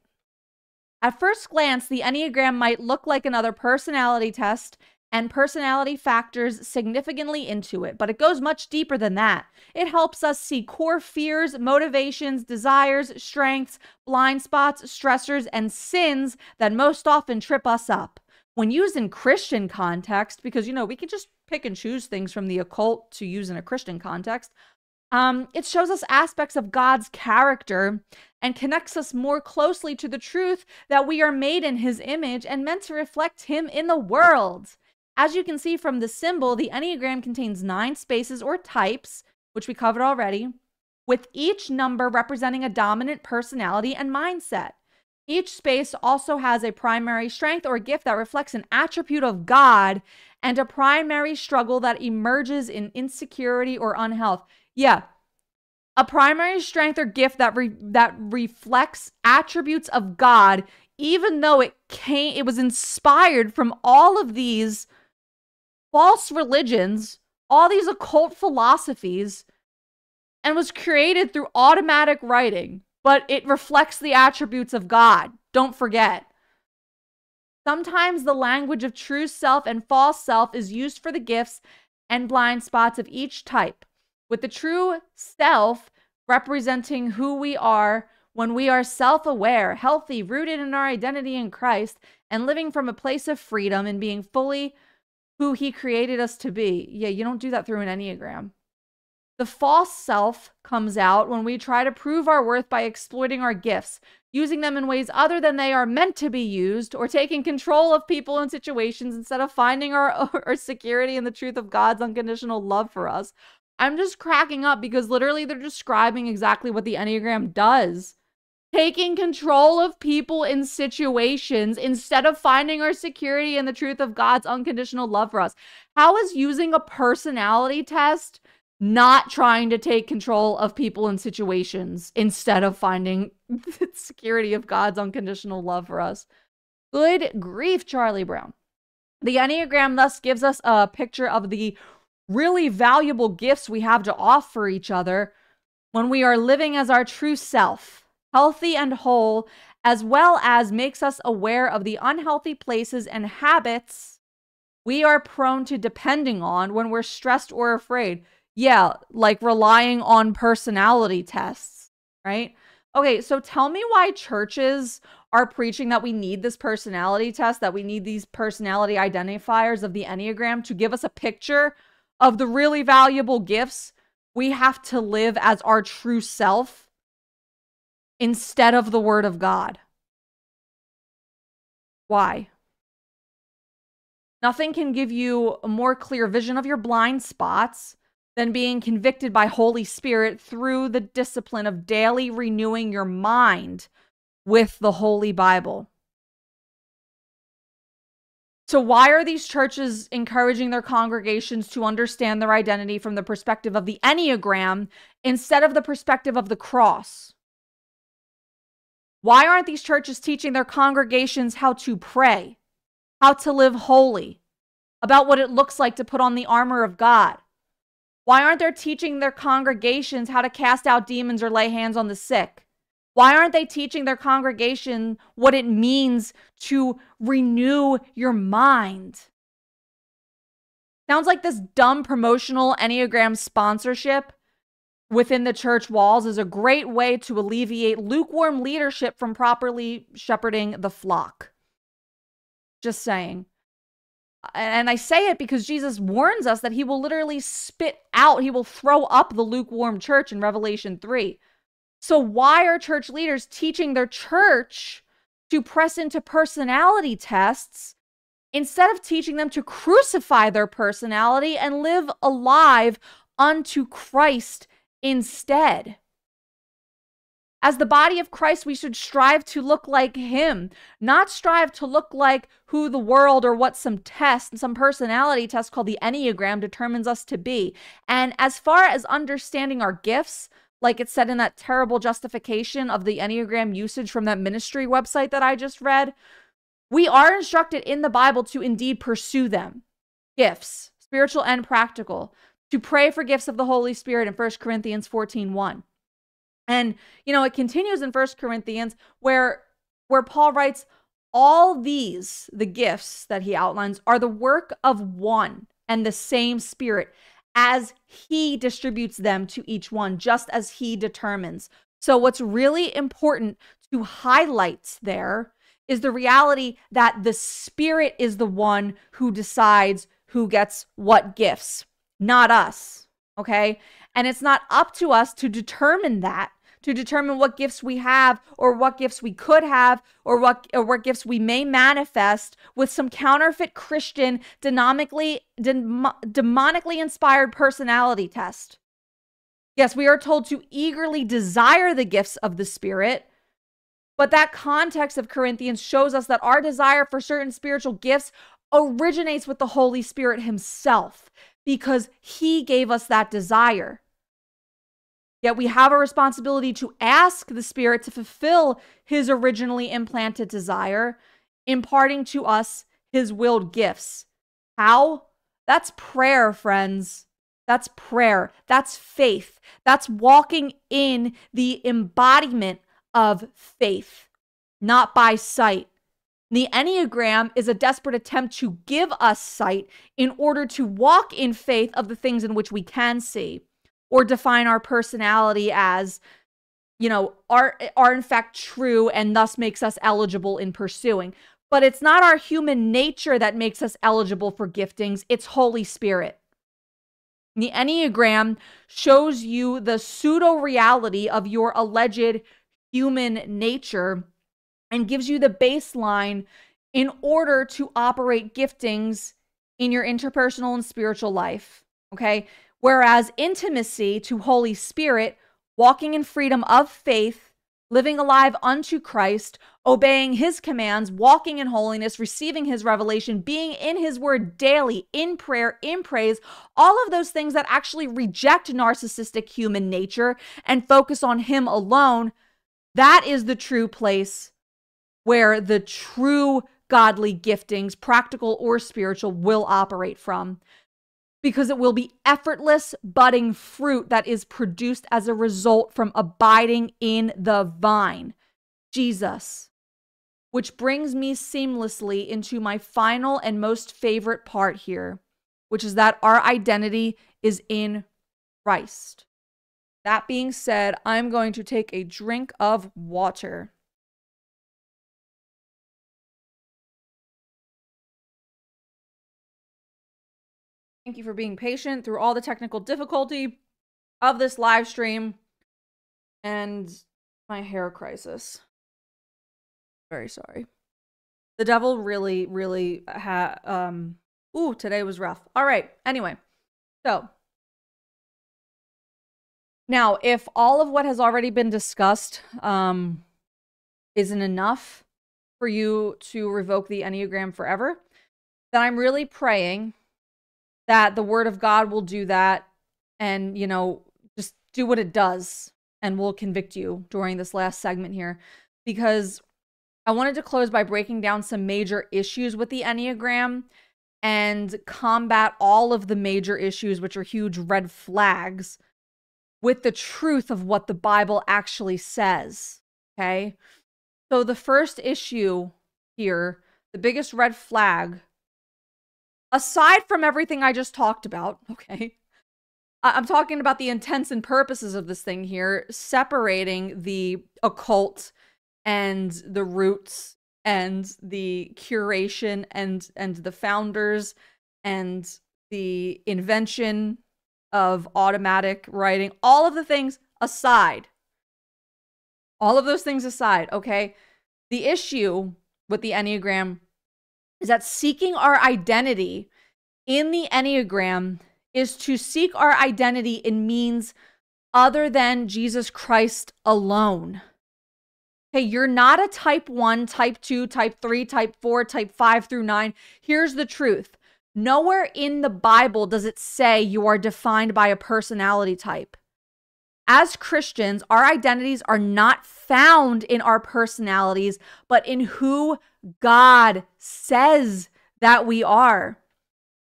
At first glance, the Enneagram might look like another personality test and personality factors significantly into it, but it goes much deeper than that. It helps us see core fears, motivations, desires, strengths, blind spots, stressors, and sins that most often trip us up. When used in Christian context, because you know, we can just pick and choose things from the occult to use in a Christian context, um, it shows us aspects of God's character and connects us more closely to the truth that we are made in his image and meant to reflect him in the world. As you can see from the symbol, the Enneagram contains nine spaces or types, which we covered already, with each number representing a dominant personality and mindset. Each space also has a primary strength or gift that reflects an attribute of God and a primary struggle that emerges in insecurity or unhealth. Yeah. A primary strength or gift that re- that reflects attributes of God even though it came it was inspired from all of these false religions, all these occult philosophies, and was created through automatic writing, but it reflects the attributes of God. Don't forget. Sometimes the language of true self and false self is used for the gifts and blind spots of each type, with the true self representing who we are when we are self aware, healthy, rooted in our identity in Christ, and living from a place of freedom and being fully who he created us to be. Yeah, you don't do that through an Enneagram. The false self comes out when we try to prove our worth by exploiting our gifts, using them in ways other than they are meant to be used, or taking control of people and situations instead of finding our, (laughs) our security in the truth of God's unconditional love for us. I'm just cracking up because literally they're describing exactly what the Enneagram does taking control of people in situations instead of finding our security in the truth of God's unconditional love for us. How is using a personality test not trying to take control of people and situations instead of finding (laughs) the security of God's unconditional love for us? Good grief, Charlie Brown. The Enneagram thus gives us a picture of the really valuable gifts we have to offer each other when we are living as our true self healthy and whole, as well as makes us aware of the unhealthy places and habits we are prone to depending on when we're stressed or afraid. Yeah, like relying on personality tests, right? Okay, so tell me why churches are preaching that we need this personality test, that we need these personality identifiers of the Enneagram to give us a picture of the really valuable gifts we have to live as our true self instead of the word of God. Why? Nothing can give you a more clear vision of your blind spots than being convicted by Holy Spirit through the discipline of daily renewing your mind with the Holy Bible. So, why are these churches encouraging their congregations to understand their identity from the perspective of the Enneagram instead of the perspective of the cross? Why aren't these churches teaching their congregations how to pray, how to live holy, about what it looks like to put on the armor of God? Why aren't they teaching their congregations how to cast out demons or lay hands on the sick? Why aren't they teaching their congregation what it means to renew your mind? Sounds like this dumb promotional Enneagram sponsorship within the church walls is a great way to alleviate lukewarm leadership from properly shepherding the flock. Just saying. And I say it because Jesus warns us that he will literally spit out, he will throw up the lukewarm church in Revelation 3. So, why are church leaders teaching their church to press into personality tests instead of teaching them to crucify their personality and live alive unto Christ instead. As the body of Christ, we should strive to look like Him, not strive to look like who the world or what some test, some personality test called the Enneagram determines us to be. And as far as understanding our gifts, like it said in that terrible justification of the Enneagram usage from that ministry website that I just read, we are instructed in the Bible to indeed pursue them gifts, spiritual and practical, to pray for gifts of the Holy Spirit in 1 Corinthians 14 1. And, you know, it continues in First Corinthians where where Paul writes, all these, the gifts that he outlines, are the work of one and the same Spirit as he distributes them to each one, just as he determines. So, what's really important to highlight there is the reality that the Spirit is the one who decides who gets what gifts, not us. Okay. And it's not up to us to determine that, to determine what gifts we have or what gifts we could have or what or what gifts we may manifest with some counterfeit Christian demonically demonically inspired personality test. Yes, we are told to eagerly desire the gifts of the Spirit, but that context of Corinthians shows us that our desire for certain spiritual gifts originates with the Holy Spirit Himself because He gave us that desire. Yet we have a responsibility to ask the Spirit to fulfill His originally implanted desire, imparting to us His willed gifts. How? That's prayer, friends. That's prayer. That's faith. That's walking in the embodiment of faith, not by sight. The Enneagram is a desperate attempt to give us sight in order to walk in faith of the things in which we can see or define our personality as you know are are in fact true and thus makes us eligible in pursuing but it's not our human nature that makes us eligible for giftings it's holy spirit the enneagram shows you the pseudo reality of your alleged human nature and gives you the baseline in order to operate giftings in your interpersonal and spiritual life. Okay. Whereas intimacy to Holy Spirit, walking in freedom of faith, living alive unto Christ, obeying his commands, walking in holiness, receiving his revelation, being in his word daily, in prayer, in praise, all of those things that actually reject narcissistic human nature and focus on him alone that is the true place where the true godly giftings, practical or spiritual, will operate from. Because it will be effortless, budding fruit that is produced as a result from abiding in the vine, Jesus. Which brings me seamlessly into my final and most favorite part here, which is that our identity is in Christ. That being said, I'm going to take a drink of water. Thank you for being patient through all the technical difficulty of this live stream and my hair crisis. Very sorry. The devil really, really had, um, ooh, today was rough. All right. Anyway, so now, if all of what has already been discussed um, isn't enough for you to revoke the Enneagram forever, then I'm really praying that the Word of God will do that and, you know, just do what it does and we'll convict you during this last segment here. Because I wanted to close by breaking down some major issues with the Enneagram and combat all of the major issues, which are huge red flags, with the truth of what the Bible actually says. Okay. So the first issue here, the biggest red flag, aside from everything I just talked about, (laughs) okay, I'm talking about the intents and purposes of this thing here, separating the occult and the roots and the curation and and the founders and the invention of automatic writing, all of the things aside. All of those things aside, okay? The issue with the Enneagram is that seeking our identity in the Enneagram is to seek our identity in means other than Jesus Christ alone. Hey, you're not a type 1, type 2, type 3, type 4, type 5 through 9. Here's the truth nowhere in the Bible does it say you are defined by a personality type. As Christians, our identities are not found in our personalities, but in who God says that we are.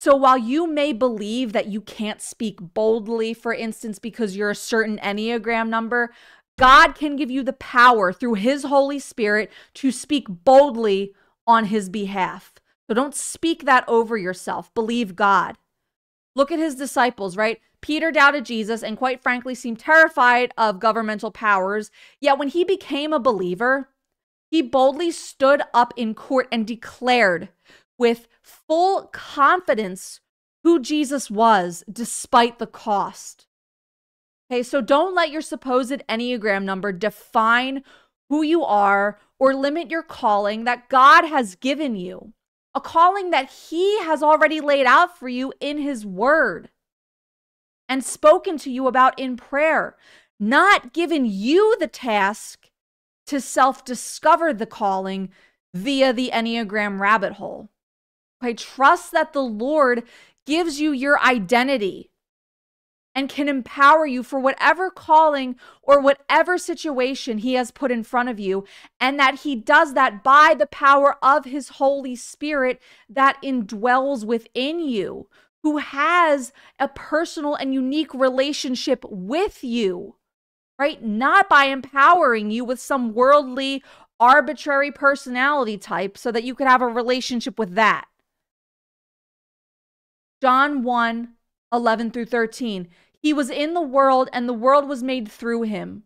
So while you may believe that you can't speak boldly, for instance, because you're a certain Enneagram number, God can give you the power through His Holy Spirit to speak boldly on His behalf. So don't speak that over yourself. Believe God. Look at His disciples, right? Peter doubted Jesus and, quite frankly, seemed terrified of governmental powers. Yet when he became a believer, he boldly stood up in court and declared with full confidence who Jesus was despite the cost. Okay, so don't let your supposed Enneagram number define who you are or limit your calling that God has given you, a calling that He has already laid out for you in His Word and spoken to you about in prayer, not given you the task to self discover the calling via the Enneagram rabbit hole. Okay, trust that the Lord gives you your identity and can empower you for whatever calling or whatever situation He has put in front of you, and that He does that by the power of His Holy Spirit that indwells within you, who has a personal and unique relationship with you, right? Not by empowering you with some worldly, arbitrary personality type so that you could have a relationship with that. John 1 11 through 13. He was in the world, and the world was made through him,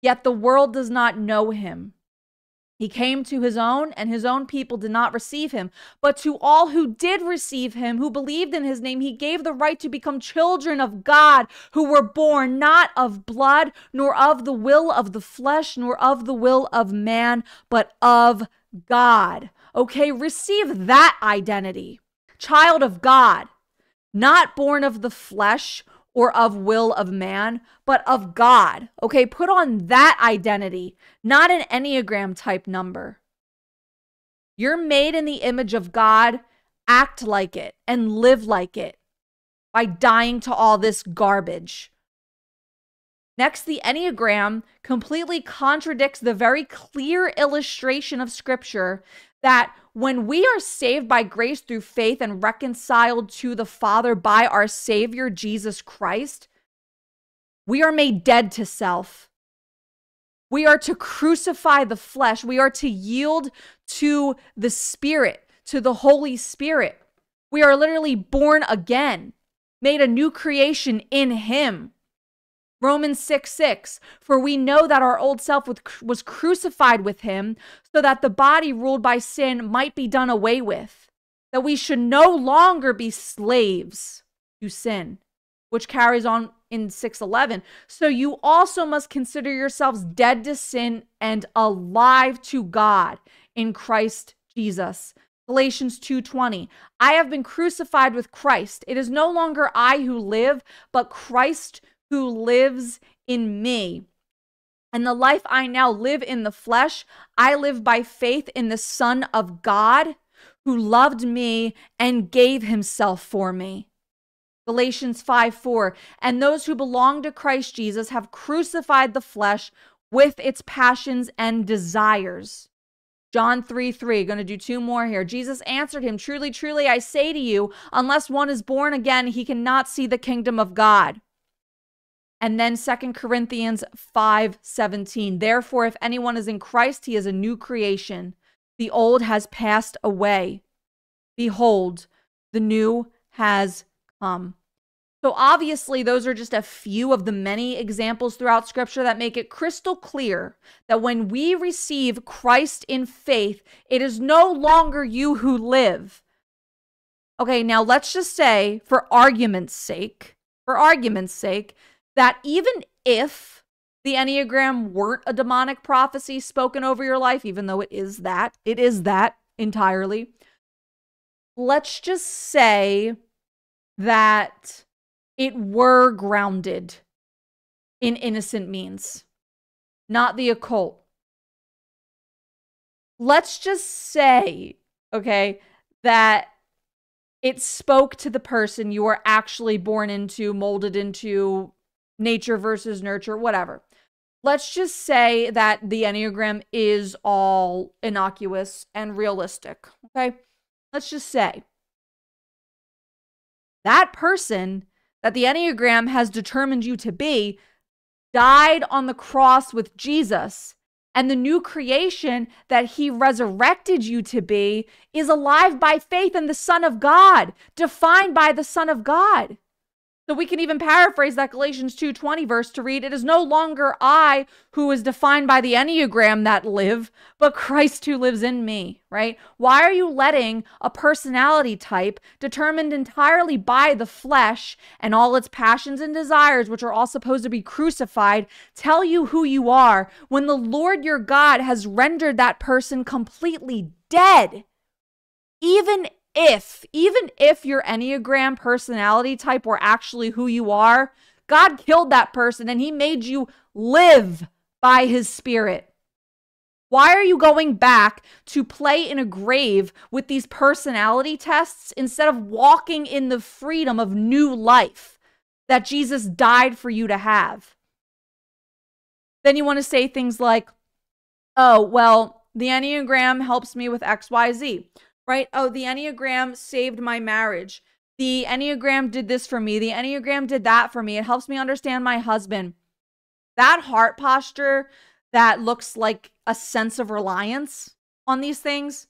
yet the world does not know him. He came to his own, and his own people did not receive him. But to all who did receive him, who believed in his name, he gave the right to become children of God, who were born not of blood, nor of the will of the flesh, nor of the will of man, but of God. Okay, receive that identity. Child of God not born of the flesh or of will of man, but of God. Okay, put on that identity, not an Enneagram type number. You're made in the image of God. Act like it and live like it by dying to all this garbage. Next, the Enneagram completely contradicts the very clear illustration of Scripture that when we are saved by grace through faith and reconciled to the Father by our Savior, Jesus Christ, we are made dead to self. We are to crucify the flesh. We are to yield to the Spirit, to the Holy Spirit. We are literally born again, made a new creation in Him. Romans 6 6. For we know that our old self was crucified with him, so that the body ruled by sin might be done away with, that we should no longer be slaves to sin, which carries on in 611. So you also must consider yourselves dead to sin and alive to God in Christ Jesus. Galatians 2:20 I have been crucified with Christ. It is no longer I who live, but Christ who lives in me. And the life I now live in the flesh, I live by faith in the Son of God who loved me and gave himself for me. Galatians 5 4. And those who belong to Christ Jesus have crucified the flesh with its passions and desires. John 3 3, going to do two more here. Jesus answered him, Truly, truly, I say to you, unless one is born again, he cannot see the kingdom of God. And then Second Corinthians 5 17. Therefore, if anyone is in Christ, he is a new creation. The old has passed away. Behold, the new has come. So, obviously, those are just a few of the many examples throughout scripture that make it crystal clear that when we receive Christ in faith, it is no longer you who live. Okay, now let's just say, for argument's sake, for argument's sake, that even if the Enneagram weren't a demonic prophecy spoken over your life, even though it is that, it is that entirely. Let's just say that it were grounded in innocent means, not the occult. Let's just say, okay, that it spoke to the person you were actually born into, molded into, nature versus nurture, whatever. Let's just say that the Enneagram is all innocuous and realistic, okay? Let's just say that person that the Enneagram has determined you to be died on the cross with Jesus. And the new creation that he resurrected you to be is alive by faith in the Son of God, defined by the Son of God. So we can even paraphrase that Galatians 2:20 verse to read, "It is no longer I who is defined by the enneagram that live, but Christ who lives in me," right? Why are you letting a personality type determined entirely by the flesh and all its passions and desires, which are all supposed to be crucified, tell you who you are when the Lord your God has rendered that person completely dead? Even if, even if your Enneagram personality type were actually who you are, God killed that person and he made you live by his spirit. Why are you going back to play in a grave with these personality tests instead of walking in the freedom of new life that Jesus died for you to have? Then you want to say things like, oh, well, the Enneagram helps me with XYZ right? Oh, the Enneagram saved my marriage. The Enneagram did this for me. The Enneagram did that for me. It helps me understand my husband. That heart posture that looks like a sense of reliance on these things,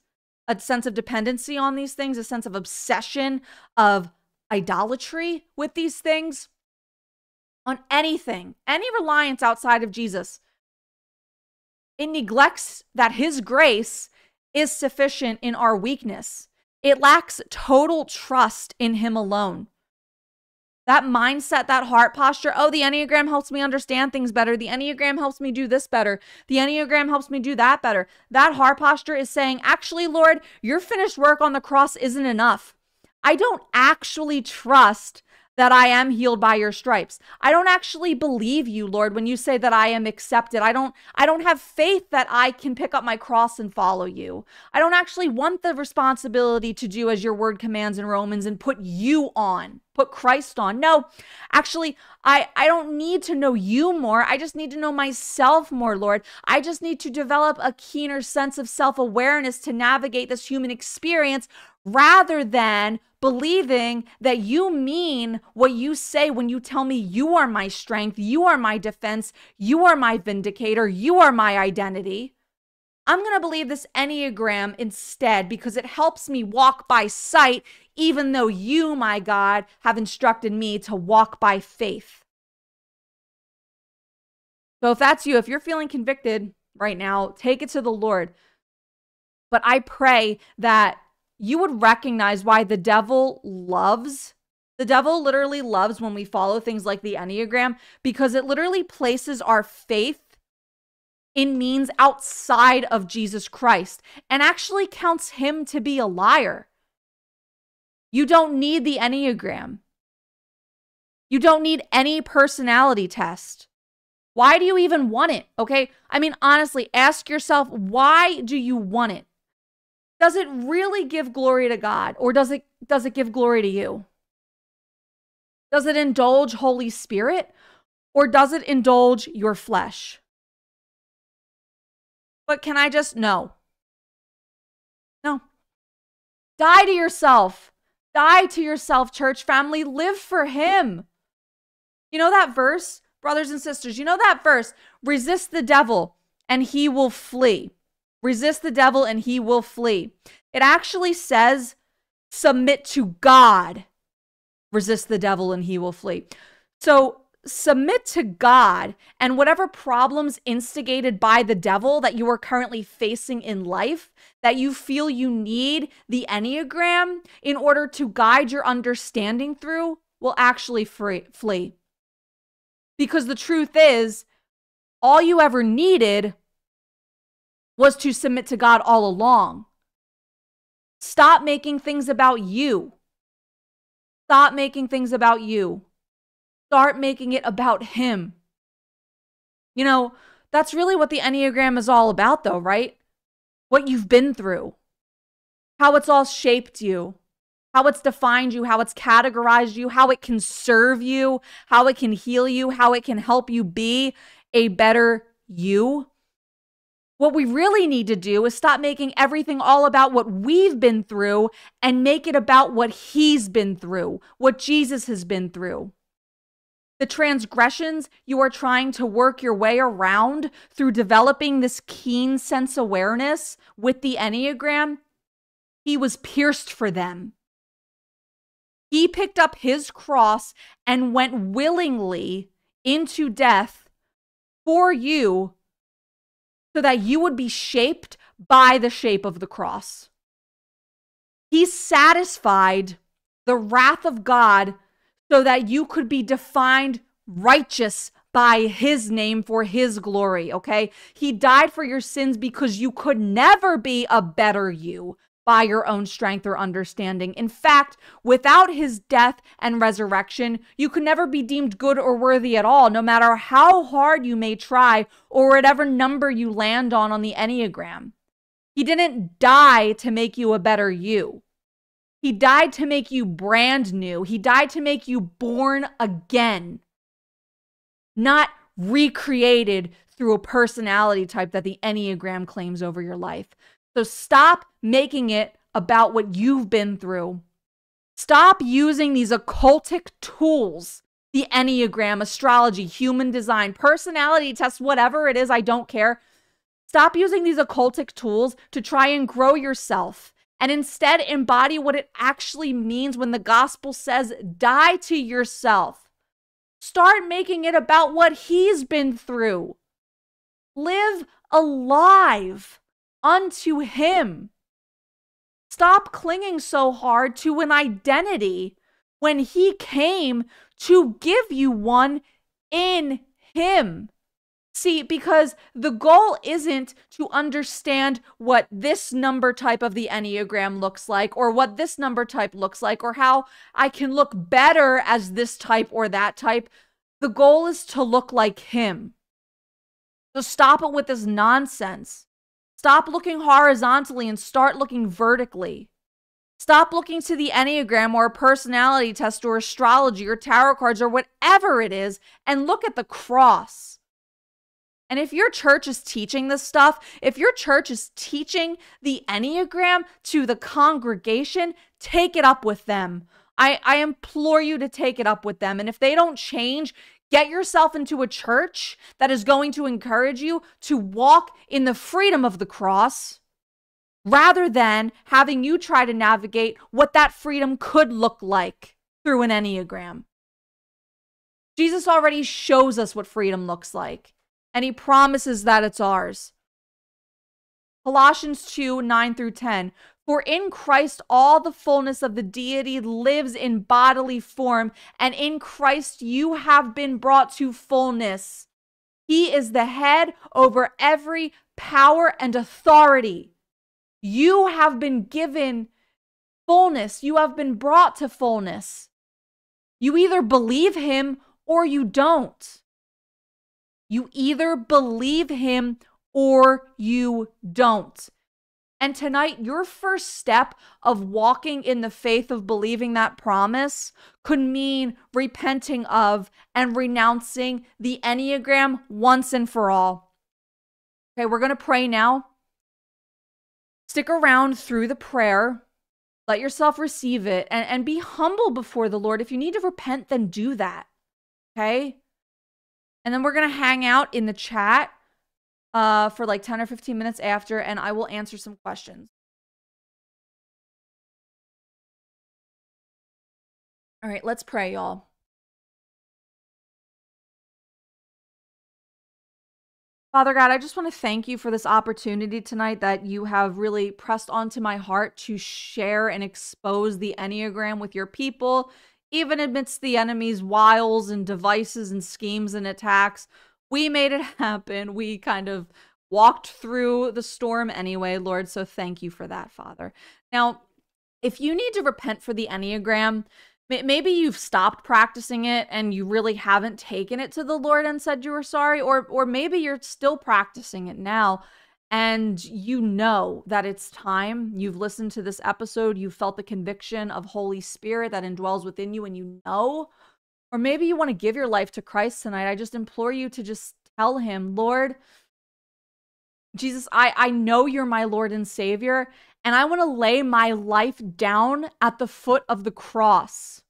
a sense of dependency on these things, a sense of obsession, of idolatry with these things, on anything, any reliance outside of Jesus. It neglects that his grace is sufficient in our weakness. It lacks total trust in Him alone. That mindset, that heart posture, oh, the Enneagram helps me understand things better. The Enneagram helps me do this better. The Enneagram helps me do that better. That heart posture is saying, actually, Lord, your finished work on the cross isn't enough. I don't actually trust that I am healed by your stripes. I don't actually believe you, Lord, when you say that I am accepted. I don't I don't have faith that I can pick up my cross and follow you. I don't actually want the responsibility to do as your word commands in Romans and put you on, put Christ on. No, actually, I I don't need to know you more. I just need to know myself more, Lord. I just need to develop a keener sense of self-awareness to navigate this human experience rather than believing that you mean what you say when you tell me you are my strength, you are my defense, you are my vindicator, you are my identity. I'm going to believe this Enneagram instead because it helps me walk by sight, even though you, my God, have instructed me to walk by faith. So if that's you, if you're feeling convicted right now, take it to the Lord. But I pray that you would recognize why the devil loves the devil literally loves when we follow things like the Enneagram because it literally places our faith in means outside of Jesus Christ and actually counts him to be a liar. You don't need the Enneagram. You don't need any personality test. Why do you even want it? Okay. I mean, honestly, ask yourself, why do you want it? Does it really give glory to God or does it does it give glory to you? Does it indulge Holy Spirit or does it indulge your flesh? But can I just know? No. Die to yourself. Die to yourself, church family. Live for Him. You know that verse, brothers and sisters? You know that verse? Resist the devil and he will flee. Resist the devil and he will flee. It actually says, submit to God. Resist the devil and he will flee. So submit to God and whatever problems instigated by the devil that you are currently facing in life, that you feel you need the Enneagram in order to guide your understanding through, will actually free, flee. Because the truth is, all you ever needed was to submit to God all along. Stop making things about you. Stop making things about you. Start making it about Him. You know, that's really what the Enneagram is all about, though, right? What you've been through, how it's all shaped you, how it's defined you, how it's categorized you, how it can serve you, how it can heal you, how it can help you be a better you. What we really need to do is stop making everything all about what we've been through and make it about what he's been through, what Jesus has been through. The transgressions you are trying to work your way around through developing this keen sense awareness with the Enneagram, he was pierced for them. He picked up his cross and went willingly into death for you so that you would be shaped by the shape of the cross. He satisfied the wrath of God so that you could be defined righteous by his name for his glory, okay? He died for your sins because you could never be a better you by your own strength or understanding. In fact, without his death and resurrection, you could never be deemed good or worthy at all, no matter how hard you may try or whatever number you land on on the Enneagram. He didn't die to make you a better you. He died to make you brand new. He died to make you born again, not recreated through a personality type that the Enneagram claims over your life. So stop making it about what you've been through. Stop using these occultic tools the Enneagram, astrology, human design, personality tests, whatever it is, I don't care. Stop using these occultic tools to try and grow yourself and instead embody what it actually means when the gospel says, die to yourself. Start making it about what he's been through. Live alive unto Him. Stop clinging so hard to an identity when He came to give you one in Him. See, because the goal isn't to understand what this number type of the Enneagram looks like, or what this number type looks like, or how I can look better as this type or that type. The goal is to look like Him. So stop it with this nonsense. Stop looking horizontally and start looking vertically. Stop looking to the Enneagram or a personality test or astrology or tarot cards or whatever it is and look at the cross. And if your church is teaching this stuff, if your church is teaching the Enneagram to the congregation, take it up with them. I, I implore you to take it up with them. And if they don't change, Get yourself into a church that is going to encourage you to walk in the freedom of the cross rather than having you try to navigate what that freedom could look like through an Enneagram. Jesus already shows us what freedom looks like, and he promises that it's ours. Colossians 2 9 through 10. For in Christ all the fullness of the deity lives in bodily form, and in Christ you have been brought to fullness. He is the head over every power and authority. You have been given fullness, you have been brought to fullness. You either believe him or you don't. You either believe him or you don't. And tonight, your first step of walking in the faith of believing that promise could mean repenting of and renouncing the Enneagram once and for all. Okay, we're going to pray now. stick around through the prayer. Let yourself receive it and, and be humble before the Lord. If you need to repent, then do that. Okay? And then we're going to hang out in the chat uh, for like 10 or 15 minutes after, and I will answer some questions. All right, let's pray, y'all. Father God, I just want to thank you for this opportunity tonight that you have really pressed onto my heart to share and expose the Enneagram with your people, even amidst the enemy's wiles and devices and schemes and attacks. We made it happen. We kind of walked through the storm anyway, Lord. So thank you for that, Father. Now, if you need to repent for the Enneagram, maybe you've stopped practicing it and you really haven't taken it to the Lord and said you were sorry or or maybe you're still practicing it now and you know that it's time. You've listened to this episode, you felt the conviction of Holy Spirit that indwells within you and you know or maybe you want to give your life to Christ tonight. I just implore you to just tell him, "Lord, Jesus, I I know you're my Lord and Savior and I want to lay my life down at the foot of the cross.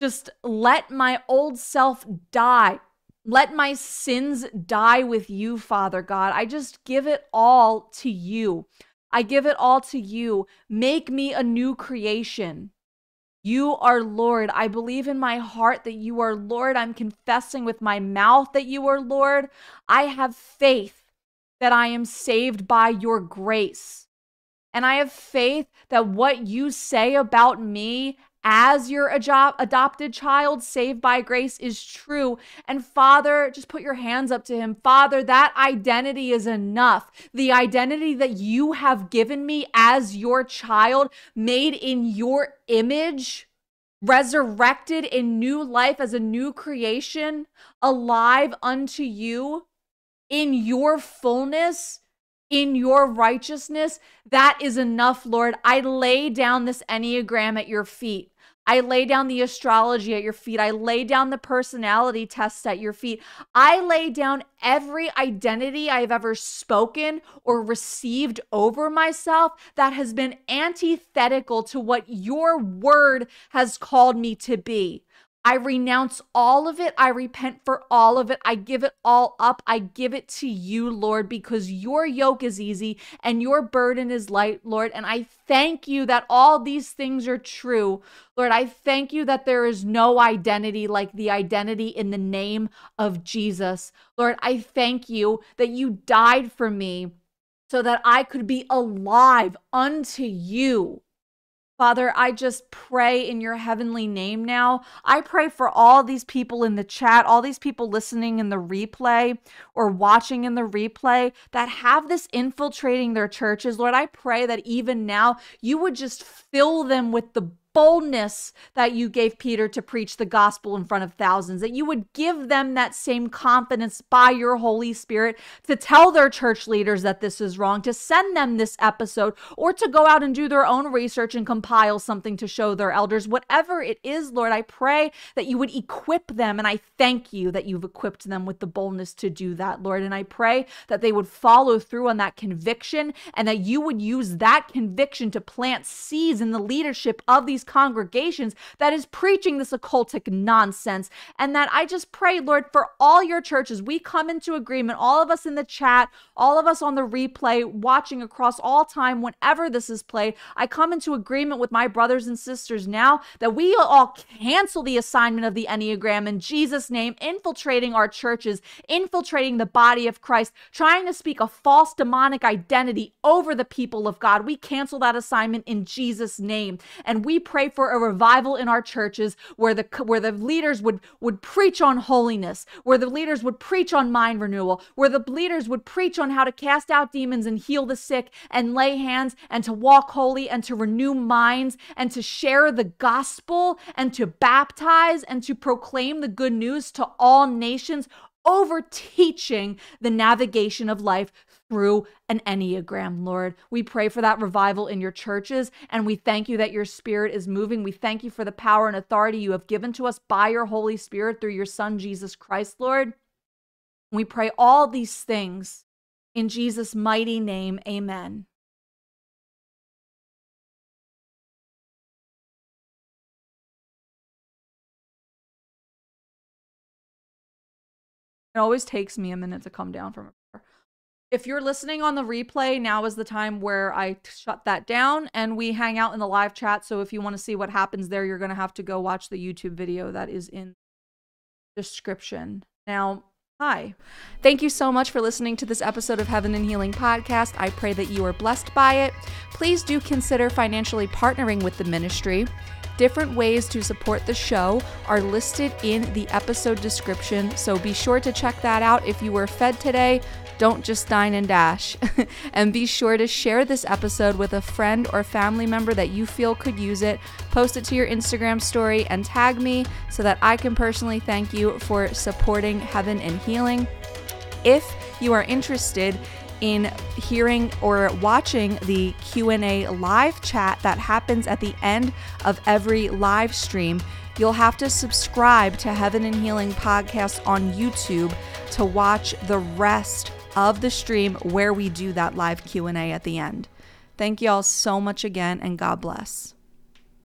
Just let my old self die. Let my sins die with you, Father God. I just give it all to you. I give it all to you. Make me a new creation. You are Lord. I believe in my heart that you are Lord. I'm confessing with my mouth that you are Lord. I have faith that I am saved by your grace. And I have faith that what you say about me as your ado- adopted child saved by grace is true. And Father, just put your hands up to him. Father, that identity is enough. The identity that you have given me as your child, made in your image, resurrected in new life as a new creation, alive unto you in your fullness in your righteousness, that is enough, Lord. I lay down this Enneagram at your feet. I lay down the astrology at your feet. I lay down the personality tests at your feet. I lay down every identity I've ever spoken or received over myself that has been antithetical to what your word has called me to be. I renounce all of it. I repent for all of it. I give it all up. I give it to you, Lord, because your yoke is easy and your burden is light, Lord. And I thank you that all these things are true. Lord, I thank you that there is no identity like the identity in the name of Jesus. Lord, I thank you that you died for me so that I could be alive unto you. Father, I just pray in your heavenly name now. I pray for all these people in the chat, all these people listening in the replay or watching in the replay that have this infiltrating their churches. Lord, I pray that even now you would just fill them with the boldness that you gave Peter to preach the gospel in front of thousands, that you would give them that same confidence by your Holy Spirit to tell their church leaders that this is wrong, to send them this episode, or to go out and do their own research and compile something to show their elders. Whatever it is, Lord, I pray that you would equip them. And I thank you that you've equipped them with the boldness to do that, Lord. And I pray that they would follow through on that conviction and that you would use that conviction to plant seeds in the leadership of these congregations that is preaching this occultic nonsense. And that I just pray, Lord, for all your churches, we come into agreement, all of us in the chat, all of us on the replay, watching across all time, whenever this is played. I come into agreement with my brothers and sisters now that we all cancel the assignment of the Enneagram in Jesus' name, infiltrating our churches, infiltrating the body of Christ, trying to speak a false demonic identity over the people of God. We cancel that assignment in Jesus' name. And we pray for a revival in our churches where the where the leaders would would preach on holiness, where the leaders would preach on mind renewal, where the leaders would preach on how to cast out demons and heal the sick and lay hands and to walk holy and to renew minds and to share the gospel and to baptize and to proclaim the good news to all nations over teaching the navigation of life through an Enneagram, Lord. We pray for that revival in your churches, and we thank you that your spirit is moving. We thank you for the power and authority you have given to us by your Holy Spirit through your Son, Jesus Christ, Lord. We pray all these things in Jesus' mighty name. Amen. It always takes me a minute to come down from it. If you're listening on the replay, now is the time where I shut that down and we hang out in the live chat. So if you want to see what happens there, you're going to have to go watch the YouTube video that is in description. Now, Hi. Thank you so much for listening to this episode of Heaven and Healing Podcast. I pray that you are blessed by it. Please do consider financially partnering with the ministry. Different ways to support the show are listed in the episode description, so be sure to check that out if you were fed today. Don't just dine and dash. (laughs) and be sure to share this episode with a friend or family member that you feel could use it. Post it to your Instagram story and tag me so that I can personally thank you for supporting Heaven and Healing. If you are interested in hearing or watching the Q&A live chat that happens at the end of every live stream, you'll have to subscribe to Heaven and Healing podcast on YouTube to watch the rest of the stream where we do that live Q&A at the end. Thank you all so much again and God bless.